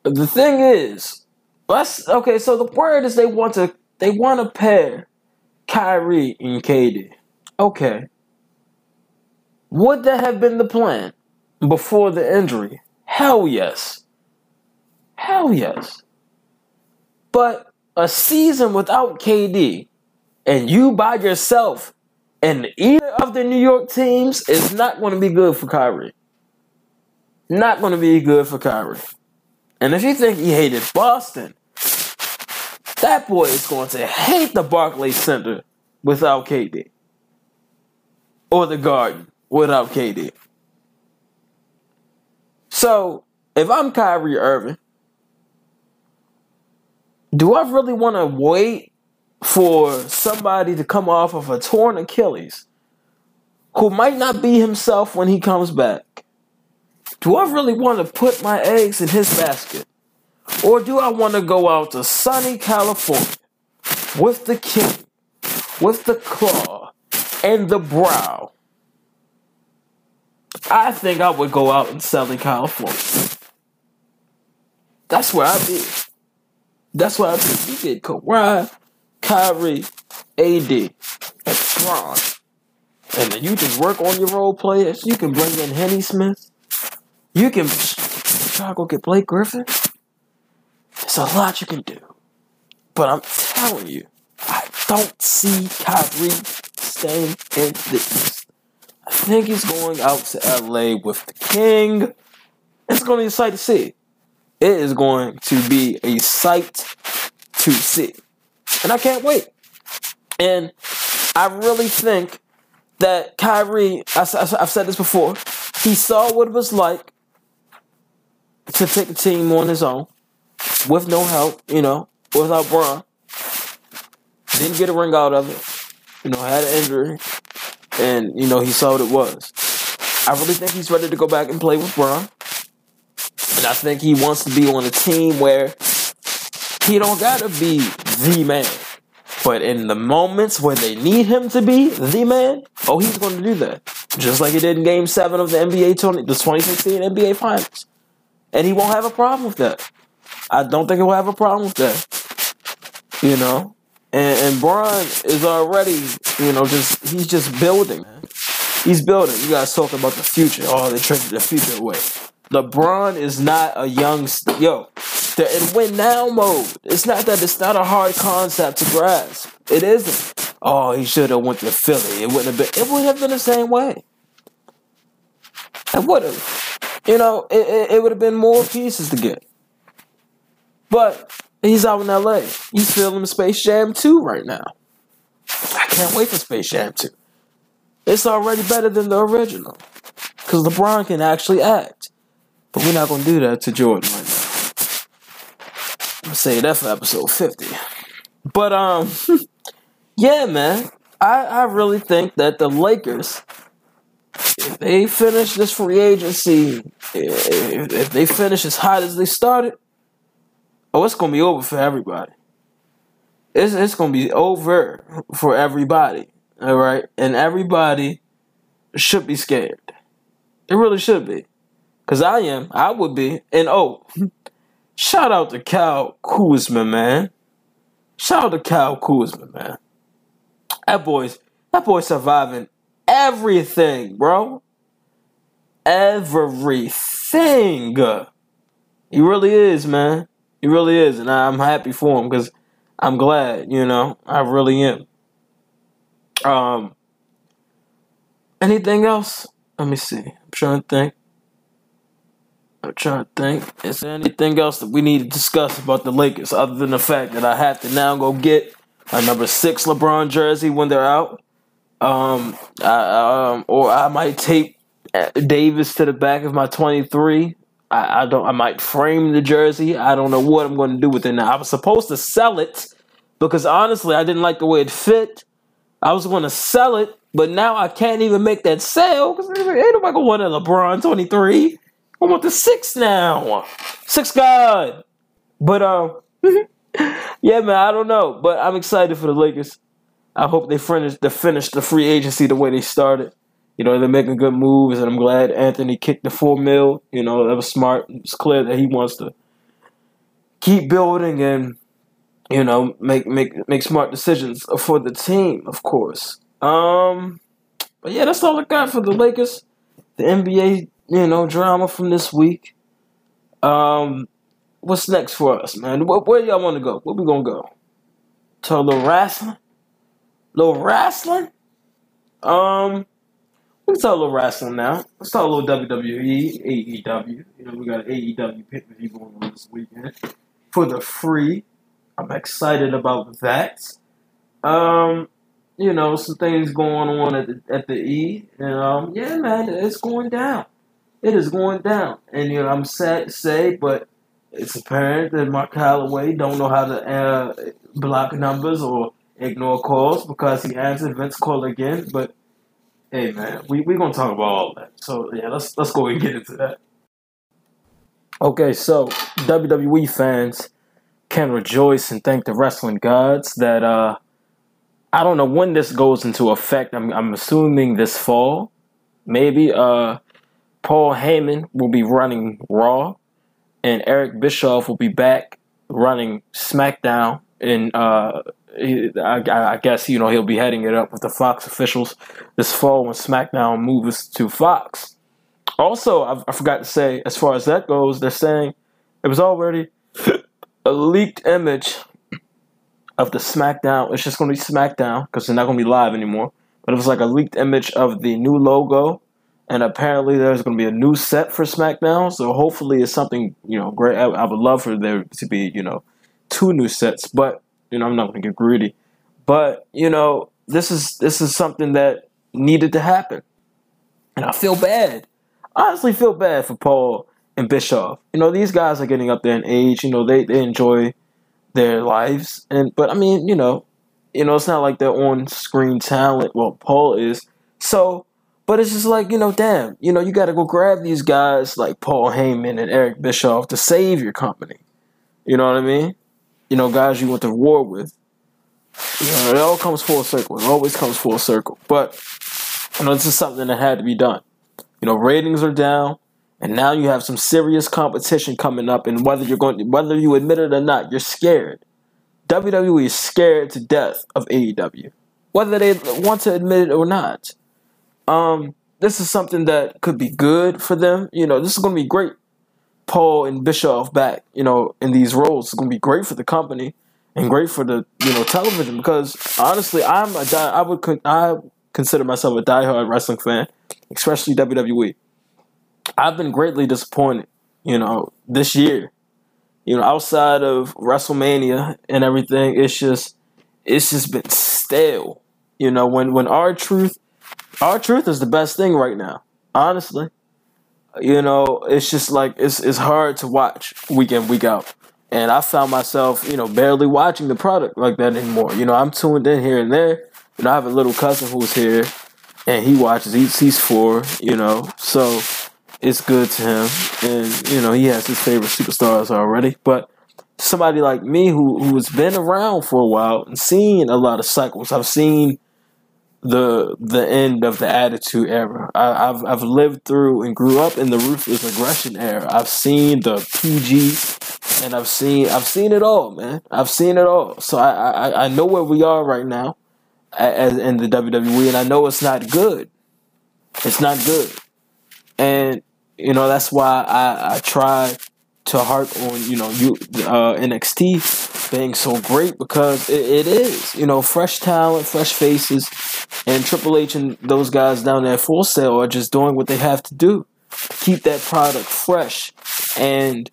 The thing is, let's okay, so the word is they want to they want to pair Kyrie and KD. Okay. Would that have been the plan before the injury? Hell yes. Hell yes. But a season without KD and you by yourself and either of the New York teams is not going to be good for Kyrie. Not going to be good for Kyrie. And if you think he hated Boston, that boy is going to hate the Barclays Center without KD. Or the Garden without KD. So, if I'm Kyrie Irving, do I really want to wait for somebody to come off of a torn Achilles who might not be himself when he comes back? Do I really want to put my eggs in his basket? Or do I want to go out to sunny California with the king, with the claw, and the brow? I think I would go out in California. That's where I'd be. That's where I'd be. You get Kawhi, Kyrie, AD, and Bron. And then you can work on your role players. You can bring in Henny Smith. You can try to go get Blake Griffin. There's a lot you can do. But I'm telling you, I don't see Kyrie staying in the East. I think he's going out to LA with the King. It's going to be a sight to see. It is going to be a sight to see. And I can't wait. And I really think that Kyrie, I, have said this before, he saw what it was like to take the team on his own with no help, you know, without Bron. Didn't get a ring out of it. You know, had an injury. And, you know, he saw what it was. I really think he's ready to go back and play with Bron. And I think he wants to be on a team where he don't gotta be the man. But in the moments where they need him to be the man, oh, he's going to do that. Just like he did in Game 7 of the NBA 20, the 2016 NBA Finals. And he won't have a problem with that. I don't think he'll have a problem with that. You know? And, and Bron is already, you know, just, he's just building. He's building. You guys talking about the future. Oh, they traded the future away. LeBron is not a young, st- yo, they're in win now mode. It's not that it's not a hard concept to grasp. It isn't. Oh, he should have went to Philly. It wouldn't have been. It would have been the same way. It would have. You know, it, it, it would have been more pieces to get. But he's out in LA. He's filming Space Jam 2 right now. I can't wait for Space Jam 2. It's already better than the original. Because LeBron can actually act. But we're not going to do that to Jordan right now. I'm say that for episode 50. But um yeah, man. I, I really think that the Lakers, if they finish this free agency, if, if they finish as hot as they started, oh, it's gonna be over for everybody. It's it's gonna be over for everybody. All right, and everybody should be scared. It really should be, cause I am. I would be. And oh, Shout out to Kyle Kuzma, man. Shout out to Kyle Kuzma, man. That boy's that boy's surviving everything, bro. Everything. He really is, man. He really is, and I'm happy for him because I'm glad, you know. I really am. Um. Anything else? Let me see. I'm trying to think. I'm trying to think. Is there anything else that we need to discuss about the Lakers other than the fact that I have to now go get a number six LeBron jersey when they're out? Um, I, um, or I might tape Davis to the back of my 23. I, I don't. I might frame the jersey. I don't know what I'm going to do with it now. I was supposed to sell it because honestly, I didn't like the way it fit. I was going to sell it, but now I can't even make that sale because ain't nobody going to want a LeBron 23. I want the six now. Six God. But uh yeah, man, I don't know. But I'm excited for the Lakers. I hope they finish they finish the free agency the way they started. You know, they're making good moves, and I'm glad Anthony kicked the four mil. You know, that was smart. It's clear that he wants to keep building and you know make make make smart decisions for the team, of course. Um, but yeah, that's all I got for the Lakers. The NBA you know, drama from this week. Um, what's next for us, man? Where, where y'all want to go? Where we gonna go? To a little wrestling? Little wrestling? Um, we can talk a little wrestling now. Let's talk a little WWE, AEW. You know, we got AEW pay per view going on this weekend for the free. I'm excited about that. Um, you know, some things going on at the at the E, and um, yeah, man, it's going down it is going down. And you know, I'm sad to say, but it's apparent that Mark Calaway don't know how to uh, block numbers or ignore calls because he answered Vince call again. But hey, man, we we gonna talk about all that. So yeah, let's let's go and get into that. Okay, so WWE fans can rejoice and thank the wrestling gods that uh I don't know when this goes into effect. I'm I'm assuming this fall, maybe. Uh, Paul Heyman will be running Raw, and Eric Bischoff will be back running SmackDown. And uh, I, I, guess you know he'll be heading it up with the Fox officials this fall when SmackDown moves to Fox. Also, I, I forgot to say, as far as that goes, they're saying it was already a leaked image of the SmackDown. It's just going to be SmackDown because they're not going to be live anymore. But it was like a leaked image of the new logo and apparently there's going to be a new set for SmackDown. So hopefully it's something you know great. I, I, would love for there to be you know two new sets, but you know I'm not going to get greedy. But you know this is this is something that needed to happen, and I feel bad. Honestly feel bad for Paul and Bischoff. You know, these guys are getting up there in age. You know, they, they enjoy their lives, and but I mean, you know, you know, it's not like they're on screen talent. Well, Paul is. So, but it's just like you know, damn, you know, you got to go grab these guys like Paul Heyman and Eric Bischoff to save your company. You know what I mean? You know, guys you went to war with. You know, it all comes full circle. It always comes full circle. But you know, this is something that had to be done. You know, ratings are down, and now you have some serious competition coming up. And whether you're going, to, whether you admit it or not, you're scared. WWE is scared to death of AEW, whether they want to admit it or not. Um, this is something that could be good for them. You know, this is going to be great. Paul and Bischoff back, you know, in these roles. It's going to be great for the company and great for the you know television because honestly, I'm a die, I would I consider myself a diehard wrestling fan, especially WWE. I've been greatly disappointed, you know, this year. You know, outside of WrestleMania and everything, it's just it's just been stale. You know, when when R-Truth R-Truth is the best thing right now, honestly. You know, it's just like it's it's hard to watch week in, week out. And I found myself, you know, barely watching the product like that anymore. You know, I'm tuned in here and there. You know, I have a little cousin who's here and he watches, he's, he's four, you know, so it's good to him. And, you know, he has his favorite superstars already. But somebody like me who, who's been around for a while and seen a lot of cycles, I've seen the the end of the attitude era. I, have I've lived through and grew up in the ruthless aggression era. I've seen the PG, and I've seen I've seen it all, man. I've seen it all. So I I, I know where we are right now, as in the WWE, and I know it's not good. It's not good, and you know that's why I I try to harp on you know you uh, NXT being so great because it, it is you know fresh talent, fresh faces, and Triple H and those guys down there at Full Sail are just doing what they have to do to keep that product fresh and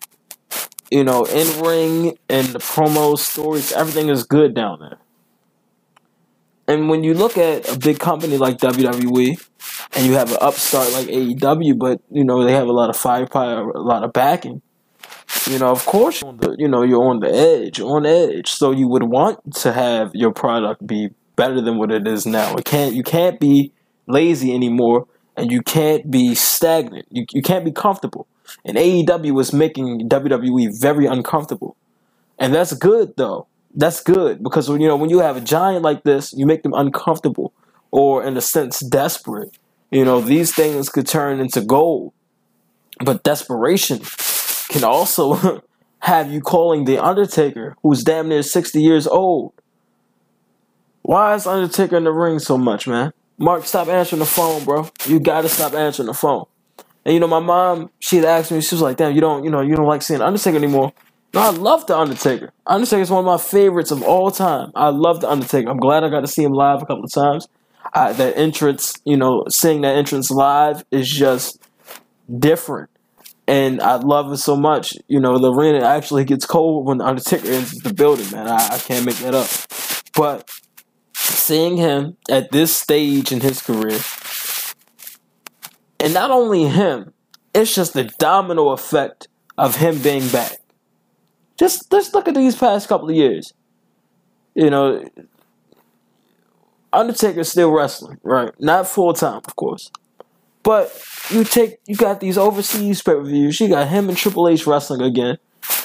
you know in ring and the promo stories everything is good down there. And when you look at a big company like WWE and you have an upstart like AEW, but you know they have a lot of firepower, a lot of backing you know, of course, you know, you're on the edge, on edge. So you would want to have your product be better than what it is now. It can't, you can't be lazy anymore, and you can't be stagnant. You you can't be comfortable. And AEW was making WWE very uncomfortable, and that's good though. That's good because when you know when you have a giant like this, you make them uncomfortable or in a sense desperate. You know these things could turn into gold, but desperation can also have you calling the Undertaker, who's damn near 60 years old. Why is Undertaker in the ring so much, man? Mark, stop answering the phone, bro. You gotta stop answering the phone. And you know, my mom, she'd asked me, she was like, damn, you don't, you know, you don't like seeing Undertaker anymore. No, I love the Undertaker. Undertaker is one of my favorites of all time. I love the Undertaker. I'm glad I got to see him live a couple of times. That entrance, you know, seeing that entrance live is just different and I love it so much. You know, the arena actually gets cold when the Undertaker enters the building, man. I, I can't make that up. But seeing him at this stage in his career, and not only him, it's just the domino effect of him being back. Just let's look at these past couple of years. You know, Undertaker's still wrestling, right? Not full time, of course. But you take you got these overseas pay per views. You got him and Triple H wrestling again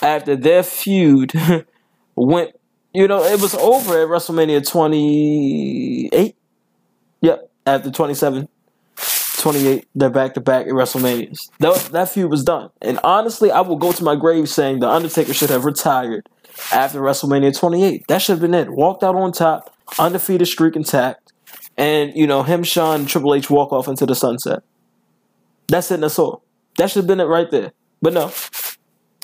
after their feud went. You know, it was over at WrestleMania 28. Yep, after 27, 28, they're back to back at WrestleManias. That, that feud was done. And honestly, I will go to my grave saying The Undertaker should have retired after WrestleMania 28. That should have been it. Walked out on top, undefeated streak intact, and, you know, him, Shawn, Triple H walk off into the sunset. That's it. That's all. That should have been it right there. But no.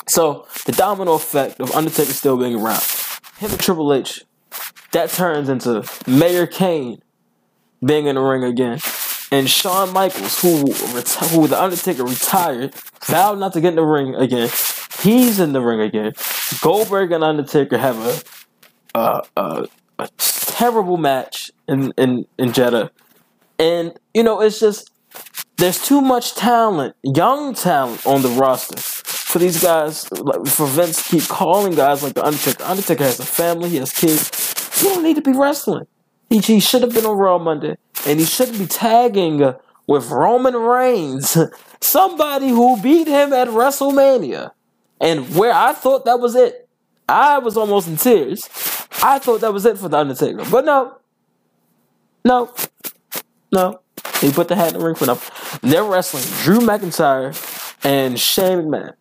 So the domino effect of Undertaker still being around, him and Triple H, that turns into Mayor Kane being in the ring again, and Shawn Michaels, who who the Undertaker retired, vowed not to get in the ring again. He's in the ring again. Goldberg and Undertaker have a, a terrible match in, in in Jeddah, and you know it's just there's too much talent, young talent on the roster for these guys. Like for Vince to keep calling guys like the Undertaker. Undertaker has a family, he has kids. He don't need to be wrestling. He, he should have been on Raw Monday, and he shouldn't be tagging uh, with Roman Reigns, somebody who beat him at WrestleMania, and where I thought that was it. I was almost in tears. I thought that was it for the Undertaker, but no, no, no. He put the hat in the ring for them. They're wrestling Drew McIntyre and Shane McMahon.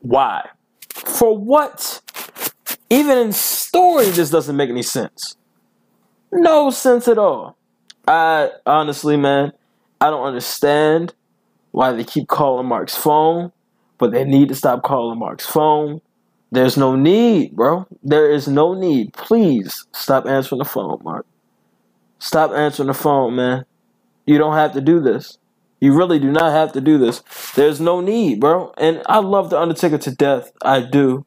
Why? For what? Even in story, this doesn't make any sense. No sense at all. I honestly, man, I don't understand why they keep calling Mark's phone, but they need to stop calling Mark's phone. There's no need, bro. There is no need. Please stop answering the phone, Mark. Stop answering the phone, man. You don't have to do this. You really do not have to do this. There's no need, bro. And I love the Undertaker to death. I do.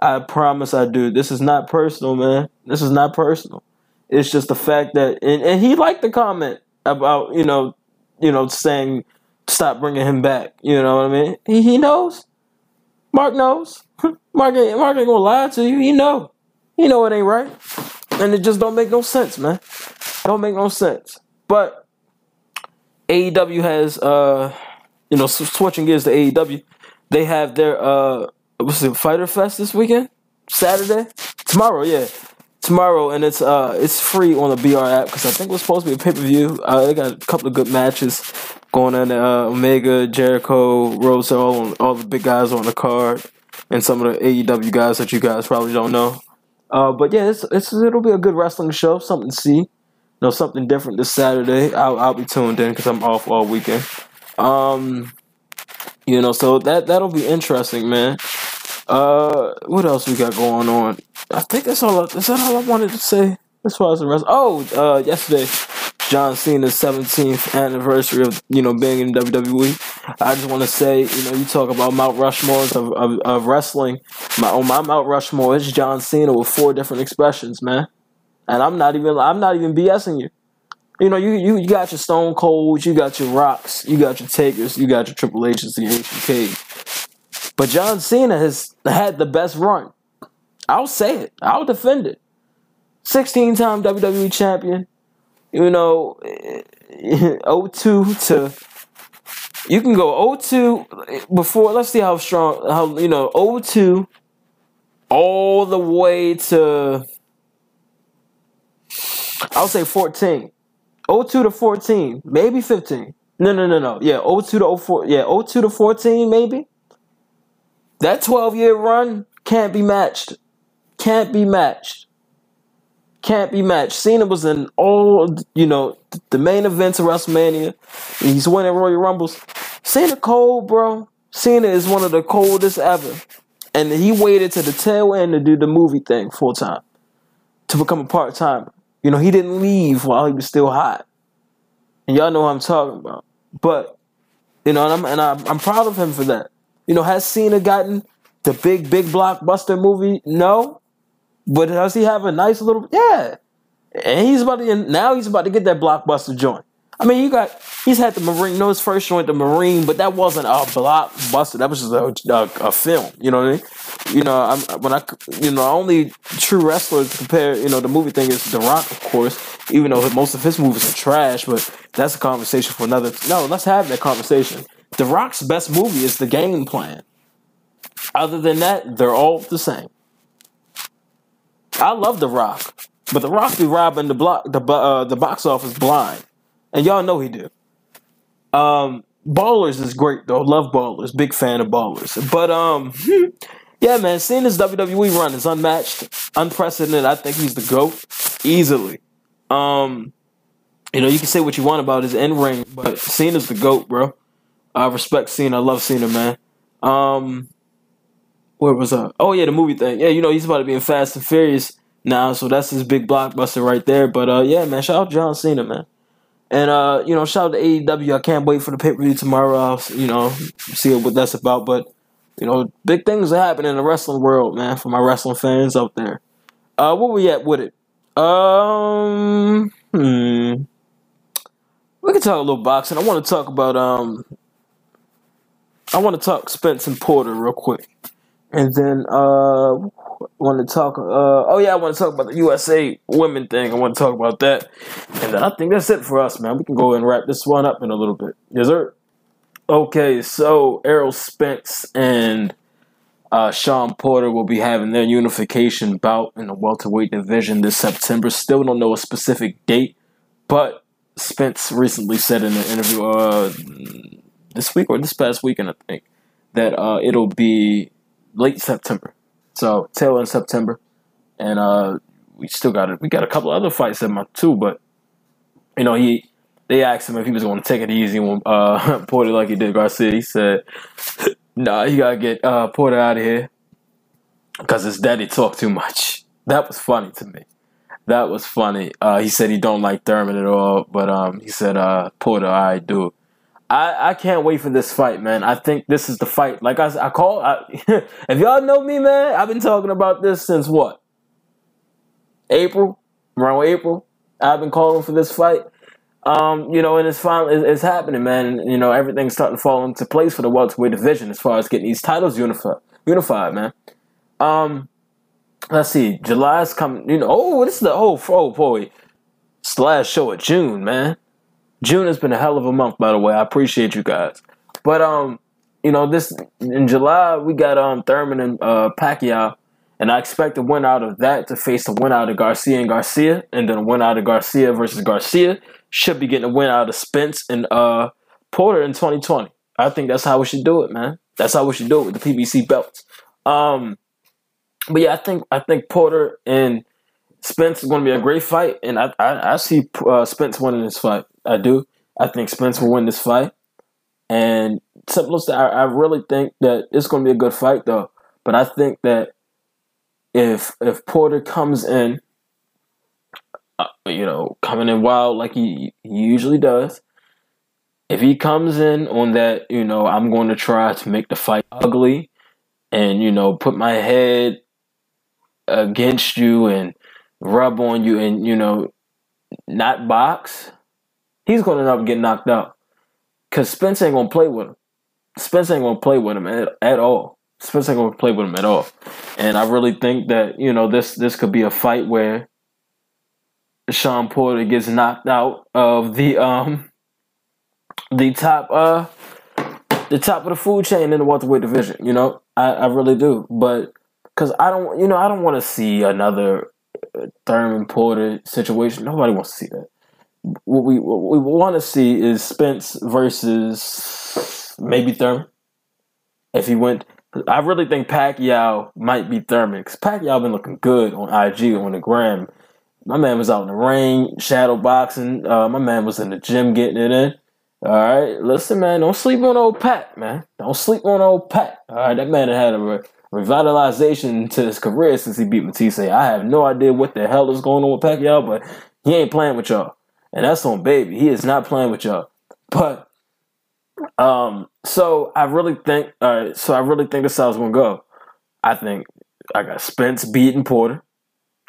I promise I do. This is not personal, man. This is not personal. It's just the fact that and, and he liked the comment about, you know, you know, saying stop bringing him back. You know what I mean? He he knows. Mark knows. Mark ain't, Mark ain't gonna lie to you. He know. He know it ain't right. And it just don't make no sense, man. Don't make no sense. But AEW has, uh, you know, switching gears to AEW, they have their uh, what's it, Fyter Fest this weekend, Saturday, tomorrow, yeah, tomorrow, and it's uh, it's free on the BR app because I think it was supposed to be a pay per view. Uh, they got a couple of good matches going on. Uh, Omega, Jericho, Rhodes, all all the big guys on the card, and some of the AEW guys that you guys probably don't know. Uh, but yeah, it's, it's it'll be a good wrestling show, something to see know something different this Saturday, I'll, I'll be tuned in because I'm off all weekend. Um, you know, so that that'll be interesting, man. Uh, what else we got going on? I think that's all. Is that all I wanted to say as far as the rest? Oh, uh, yesterday, John Cena's 17th anniversary of you know being in WWE. I just want to say, you know, you talk about Mount Rushmores of, of, of wrestling. My on my Mount Rushmore is John Cena with four different expressions, man. And I'm not even I'm not even BSing you. You know, you, you, you got your Stone Colds, you got your Rocks, you got your Takers, you got your Triple H's, your HBK. But John Cena has had the best run. I'll say it. I'll defend it. 16 time WWE champion. You know, eh, eh, 02 to. You can go 02 before. Let's see how strong. How, you know, 02 all the way to I'll say 14. 02 to 14, maybe 15. No, no, no, no. Yeah, 02 to 04. Yeah, 02 to 14, maybe. That 12 year run can't be matched. Can't be matched. Can't be matched. Cena was in all, you know, the main events of WrestleMania. He's winning Royal Rumbles. Cena cold, bro. Cena is one of the coldest ever. And he waited to the tail end to do the movie thing full time. To become a part timer. You know, he didn't leave while he was still hot. And y'all know what I'm talking about. But, you know, and I'm and I'm, I'm proud of him for that. You know, has Cena gotten the big, big blockbuster movie? No. But does he have a nice little yeah. And he's about to now he's about to get that blockbuster joint. I mean, you got he's had the Marine. No, his first joint, the Marine, but that wasn't a blockbuster. That was just a, a, a film. You know what I mean? You know, I'm, when I you know only true wrestler to compare. You know, the movie thing is The Rock, of course. Even though most of his movies are trash, but that's a conversation for another. No, let's have that conversation. The Rock's best movie is The Game Plan. Other than that, they're all the same. I love The Rock, but The Rock be robbing the block the uh, the box office blind and y'all know he do. Um, Ballers is great though. Love Ballers. Big fan of Ballers. But um, yeah, man, seeing his WWE run is unmatched, unprecedented. I think he's the goat easily. Um, you know, you can say what you want about his in ring, but Cena's the goat, bro. I respect Cena. I love Cena, man. Um, where was I? Oh yeah, the movie thing. Yeah, you know he's about to be in Fast and Furious now, so that's his big blockbuster right there. But uh, yeah, man, shout out John Cena, man. And uh, you know, shout out to AEW. I can't wait for the pay per view tomorrow. I'll, you know, see what that's about. But you know, big things are happening in the wrestling world, man. For my wrestling fans out there. Uh, where we at with it? Um, hmm. we can talk a little boxing. I want to talk about um, I want to talk Spence and Porter real quick, and then uh, want to talk. Uh, oh yeah, I want to talk about the USA women thing. I want to talk about that, and I think that's it for us, man. We can go and wrap this one up in a little bit. Yes, sir. Okay, so Errol Spence and uh, Shawn Porter will be having their unification bout in the welterweight division this September. Still don't know a specific date, but Spence recently said in an interview uh, this week or this past weekend, I think, that uh, it'll be late September. So tail end September, and uh, we still got it. We got a couple other fights in month too, but you know he. They asked him if he was going to take it easy when uh, Porter like he did Garcia. He said, "Nah, you gotta get uh, Porter out of here because his daddy talked too much." That was funny to me. That was funny. Uh, he said he don't like Thurman at all, but um, he said uh, Porter, I do. I, I can't wait for this fight, man. I think this is the fight. Like I, I call, I, if y'all know me, man, I've been talking about this since what? April, around April. I've been calling for this fight. Um, you know, and it's finally it's happening, man. You know, everything's starting to fall into place for the welterweight division as far as getting these titles unified, unified, man. Um, let's see, July's coming. You know, oh, this is the oh, oh boy, it's last show of June, man. June has been a hell of a month, by the way. I appreciate you guys. But um, you know, this in July we got um Thurman and uh, Pacquiao, and I expect a win out of that to face a win out of Garcia and Garcia, and then a win out of Garcia versus Garcia. Should be getting a win out of Spence and uh Porter in 2020. I think that's how we should do it, man. That's how we should do it with the PBC belts. Um, but yeah, I think I think Porter and Spence is going to be a great fight, and I I, I see uh, Spence winning this fight. I do. I think Spence will win this fight. And simplest, I, I really think that it's going to be a good fight, though. But I think that if if Porter comes in, uh, you know, coming in wild like he, he usually does, if he comes in on that, you know, I'm going to try to make the fight ugly, and you know, put my head against you and rub on you, and you know, not box he's going to end up getting knocked out. Because Spence ain't going to play with him. Spence ain't going to play with him at, at all. Spence ain't going to play with him at all. And I really think that, you know, this this could be a fight where Shawn Porter gets knocked out of the um the top uh the top of the food chain in the welterweight division, you know? I, I really do. But cuz I don't you know, I don't want to see another Thurman Porter situation. Nobody wants to see that what we what we want to see is Spence versus maybe Thurman. If he went, I really think Pacquiao might be Thurman because Pacquiao been looking good on IG on the gram. My man was out in the rain, shadow boxing. Uh, my man was in the gym getting it in. All right, listen, man, don't sleep on old Pat, man. Don't sleep on old Pat. All right, that man had a re- revitalization to his career since he beat Matthysse. I have no idea what the hell is going on with Pacquiao, but he ain't playing with y'all and that's on baby. He is not playing with y'all. But um, so I really think all right, so I really think this how it's gonna go. I think I got Spence beating Porter,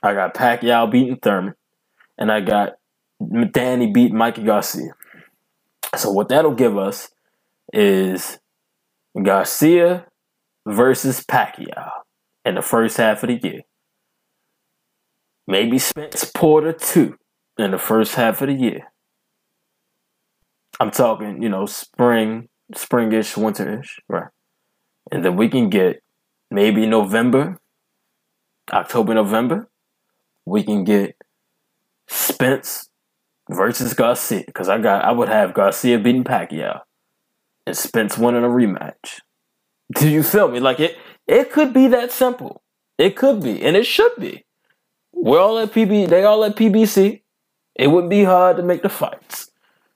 I got Pacquiao beating Thurman, and I got Danny beating Mikey Garcia. So what that'll give us is Garcia versus Pacquiao in the first half of the year. Maybe Spence Porter too in the first half of the year. I'm talking, you know, spring, springish, winterish, right? And then we can get maybe November, October, November. We can get Spence versus Garcia because I got I would have Garcia beating Pacquiao and Spence winning a rematch. Do you feel me? Like it, it could be that simple. It could be, and it should be. We're all at PB. They all at PBC. It wouldn't be hard to make the fights.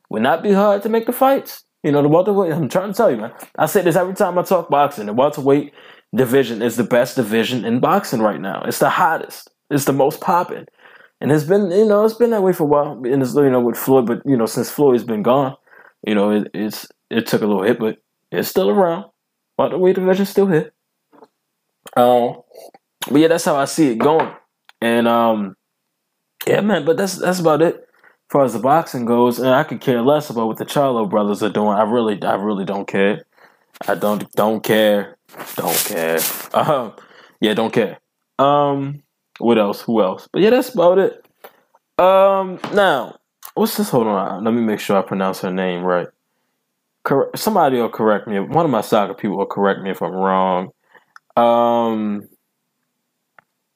Would not be hard to make the fights. You know, the welterweight, I'm trying to tell you, man. I say this every time I talk boxing. The welterweight division is the best division in boxing right now. It's the hottest. It's the most popping. And it's been, you know, it's been that way for a while. And it's, you know, with Floyd, but, you know, since Floyd's been gone, you know, it, it's, it took a little hit, but it's still around. Welterweight division's still here. Um, but yeah, that's how I see it going. And, um, yeah, man, but that's that's about it. As far as the boxing goes, and I could care less about what the Charlo brothers are doing. I really, I really don't care. I don't, don't care, don't care. Um, yeah, don't care. Um, what else? Who else? But yeah, that's about it. Um, now, what's this? Hold on, let me make sure I pronounce her name right. Cor- somebody will correct me. One of my soccer people will correct me if I'm wrong. Um,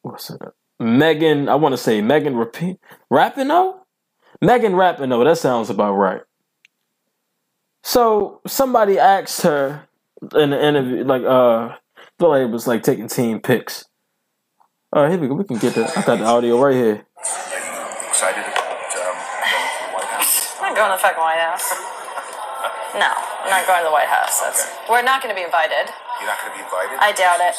what's it? Megan, I want to say Megan Repeat Rapinoe? Megan Rapinoe, that sounds about right. So somebody asked her in the interview, like uh, feel like it was like taking team pics. All right, here we go. We can get the. I got the audio right here. Excited about um, going to the White House? I'm not going to the fucking White House. No, I'm not going to the White House. That's we're not going to be invited. You're not going to be invited. I doubt it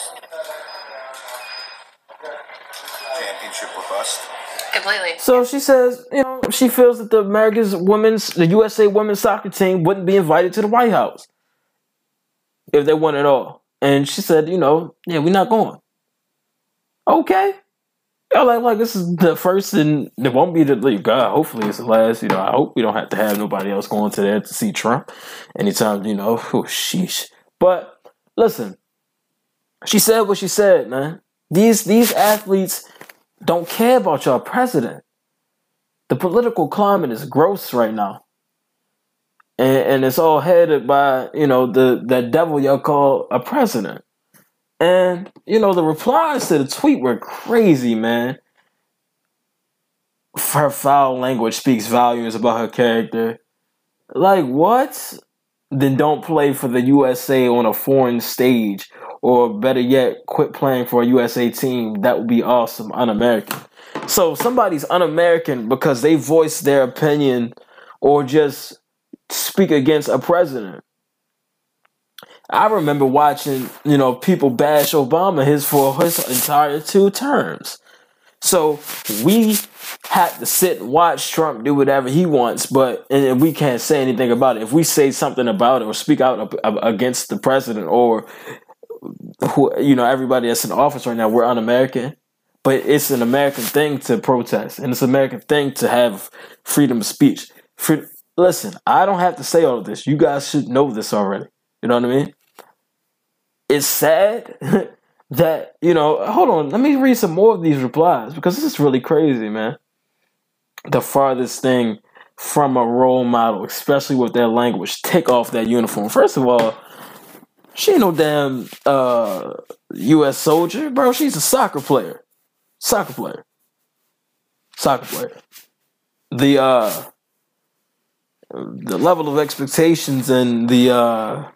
Championship or bust. completely. So she says, you know, she feels that the America's women's, the USA women's soccer team wouldn't be invited to the White House if they won it all. And she said, you know, yeah, we're not going. Okay. Yeah, like, like this is the first and it won't be the like, God, hopefully it's the last. You know, I hope we don't have to have nobody else going to there to see Trump anytime, you know, oh sheesh. But listen, she said what she said, man. These these athletes don't care about your president. The political climate is gross right now. And, and it's all headed by, you know, the that devil y'all call a president. And, you know, the replies to the tweet were crazy, man. Her foul language speaks volumes about her character. Like, what? Then don't play for the USA on a foreign stage. Or better yet, quit playing for a USA team. That would be awesome. Un American. So somebody's un American because they voice their opinion or just speak against a president. I remember watching, you know, people bash Obama his for his entire two terms. So we had to sit and watch Trump do whatever he wants, but and we can't say anything about it. If we say something about it or speak out against the president or who, you know, everybody that's in office right now, we're un-American. But it's an American thing to protest, and it's an American thing to have freedom of speech. Listen, I don't have to say all of this. You guys should know this already. You know what I mean? It's sad that, you know, hold on, let me read some more of these replies because this is really crazy, man. The farthest thing from a role model, especially with their language, take off that uniform. First of all, she ain't no damn uh, U.S. soldier, bro. She's a soccer player, soccer player, soccer player. The uh, the level of expectations and the uh,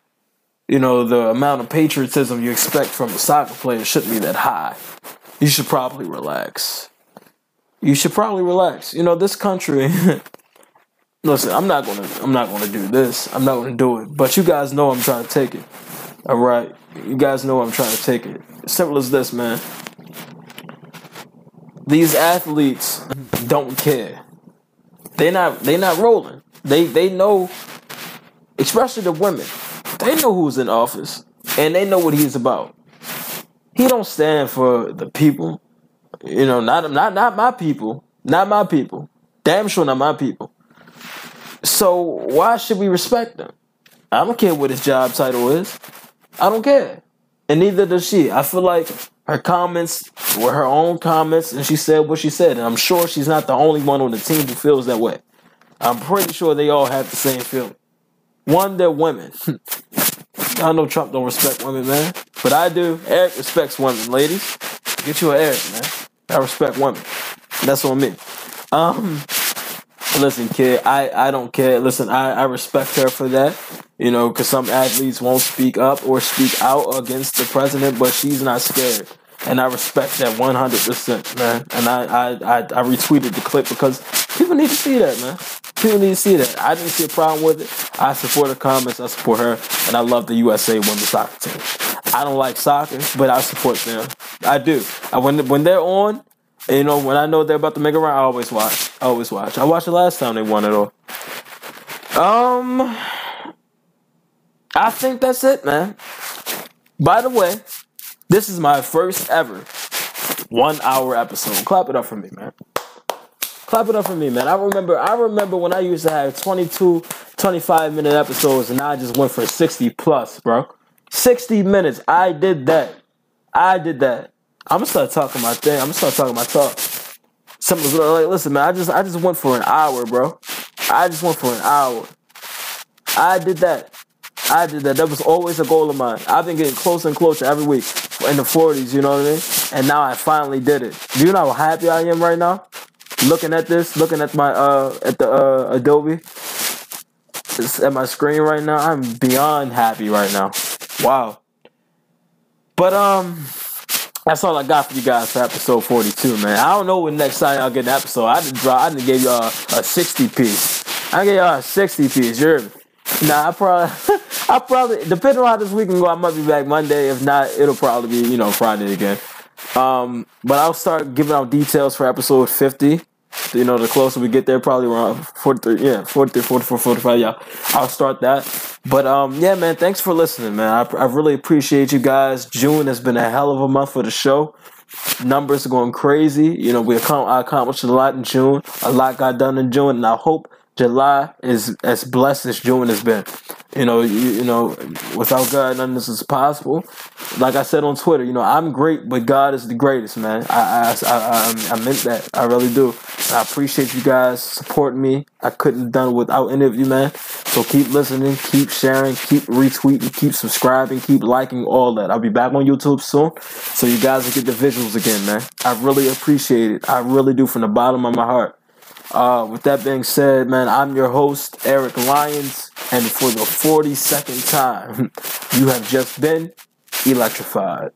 you know the amount of patriotism you expect from a soccer player shouldn't be that high. You should probably relax. You should probably relax. You know this country. listen, I'm not gonna I'm not gonna do this. I'm not gonna do it. But you guys know I'm trying to take it. All right, you guys know I'm trying to take it. Simple as this, man. These athletes don't care. They not they not rolling. They they know, especially the women. They know who's in office and they know what he's about. He don't stand for the people. You know, not not not my people. Not my people. Damn sure not my people. So why should we respect him? I don't care what his job title is. I don't care. And neither does she. I feel like her comments were her own comments and she said what she said. And I'm sure she's not the only one on the team who feels that way. I'm pretty sure they all have the same feeling. One, they're women. I know Trump don't respect women, man. But I do. Eric respects women, ladies. Get you an Eric, man. I respect women. That's on me. Um, listen, kid, I, I don't care. Listen, I, I respect her for that. You know, because some athletes won't speak up or speak out against the president, but she's not scared. And I respect that 100%, man. And I, I, I, I retweeted the clip because people need to see that, man. People need to see that. I didn't see a problem with it. I support her comments. I support her. And I love the USA women's soccer team. I don't like soccer, but I support them. I do. I, when, when they're on, you know, when I know they're about to make a run, I always watch. I always watch. I watched the last time they won it all. Um, I think that's it, man. By the way, this is my first ever one hour episode. Clap it up for me, man. Clap it up for me, man. I remember I remember when I used to have 22, 25 minute episodes and I just went for 60 plus, bro. 60 minutes. I did that. I did that. I'm gonna start talking my thing. I'm gonna start talking my talk. Something like, listen, man. I just, I just went for an hour, bro. I just went for an hour. I did that. I did that. That was always a goal of mine. I've been getting closer and closer every week in the 40s. You know what I mean? And now I finally did it. Do you know how happy I am right now? Looking at this, looking at my uh at the uh Adobe it's at my screen right now. I'm beyond happy right now. Wow. But um that's all I got for you guys for episode 42, man. I don't know when next time I'll get an episode. I didn't draw I didn't give y'all a 60 piece. I gave y'all a 60 piece, you heard me? Nah, I probably I probably depending on how this week can go, I might be back Monday. If not, it'll probably be, you know, Friday again. Um, but I'll start giving out details for episode 50 you know, the closer we get there, probably around 43, yeah, 43, 44, 45, yeah, I'll start that. But, um, yeah, man, thanks for listening, man. I, I really appreciate you guys. June has been a hell of a month for the show. Numbers are going crazy. You know, we accomplished a lot in June. A lot got done in June, and I hope July is as blessed as June has been. You know, you, you know, without God, none of this is possible. Like I said on Twitter, you know, I'm great, but God is the greatest, man. I I, I, I meant that. I really do. I appreciate you guys supporting me. I couldn't have done it without any of you, man. So keep listening, keep sharing, keep retweeting, keep subscribing, keep liking, all that. I'll be back on YouTube soon, so you guys will get the visuals again, man. I really appreciate it. I really do from the bottom of my heart. Uh, with that being said, man, I'm your host, Eric Lyons, and for the 42nd time, you have just been electrified.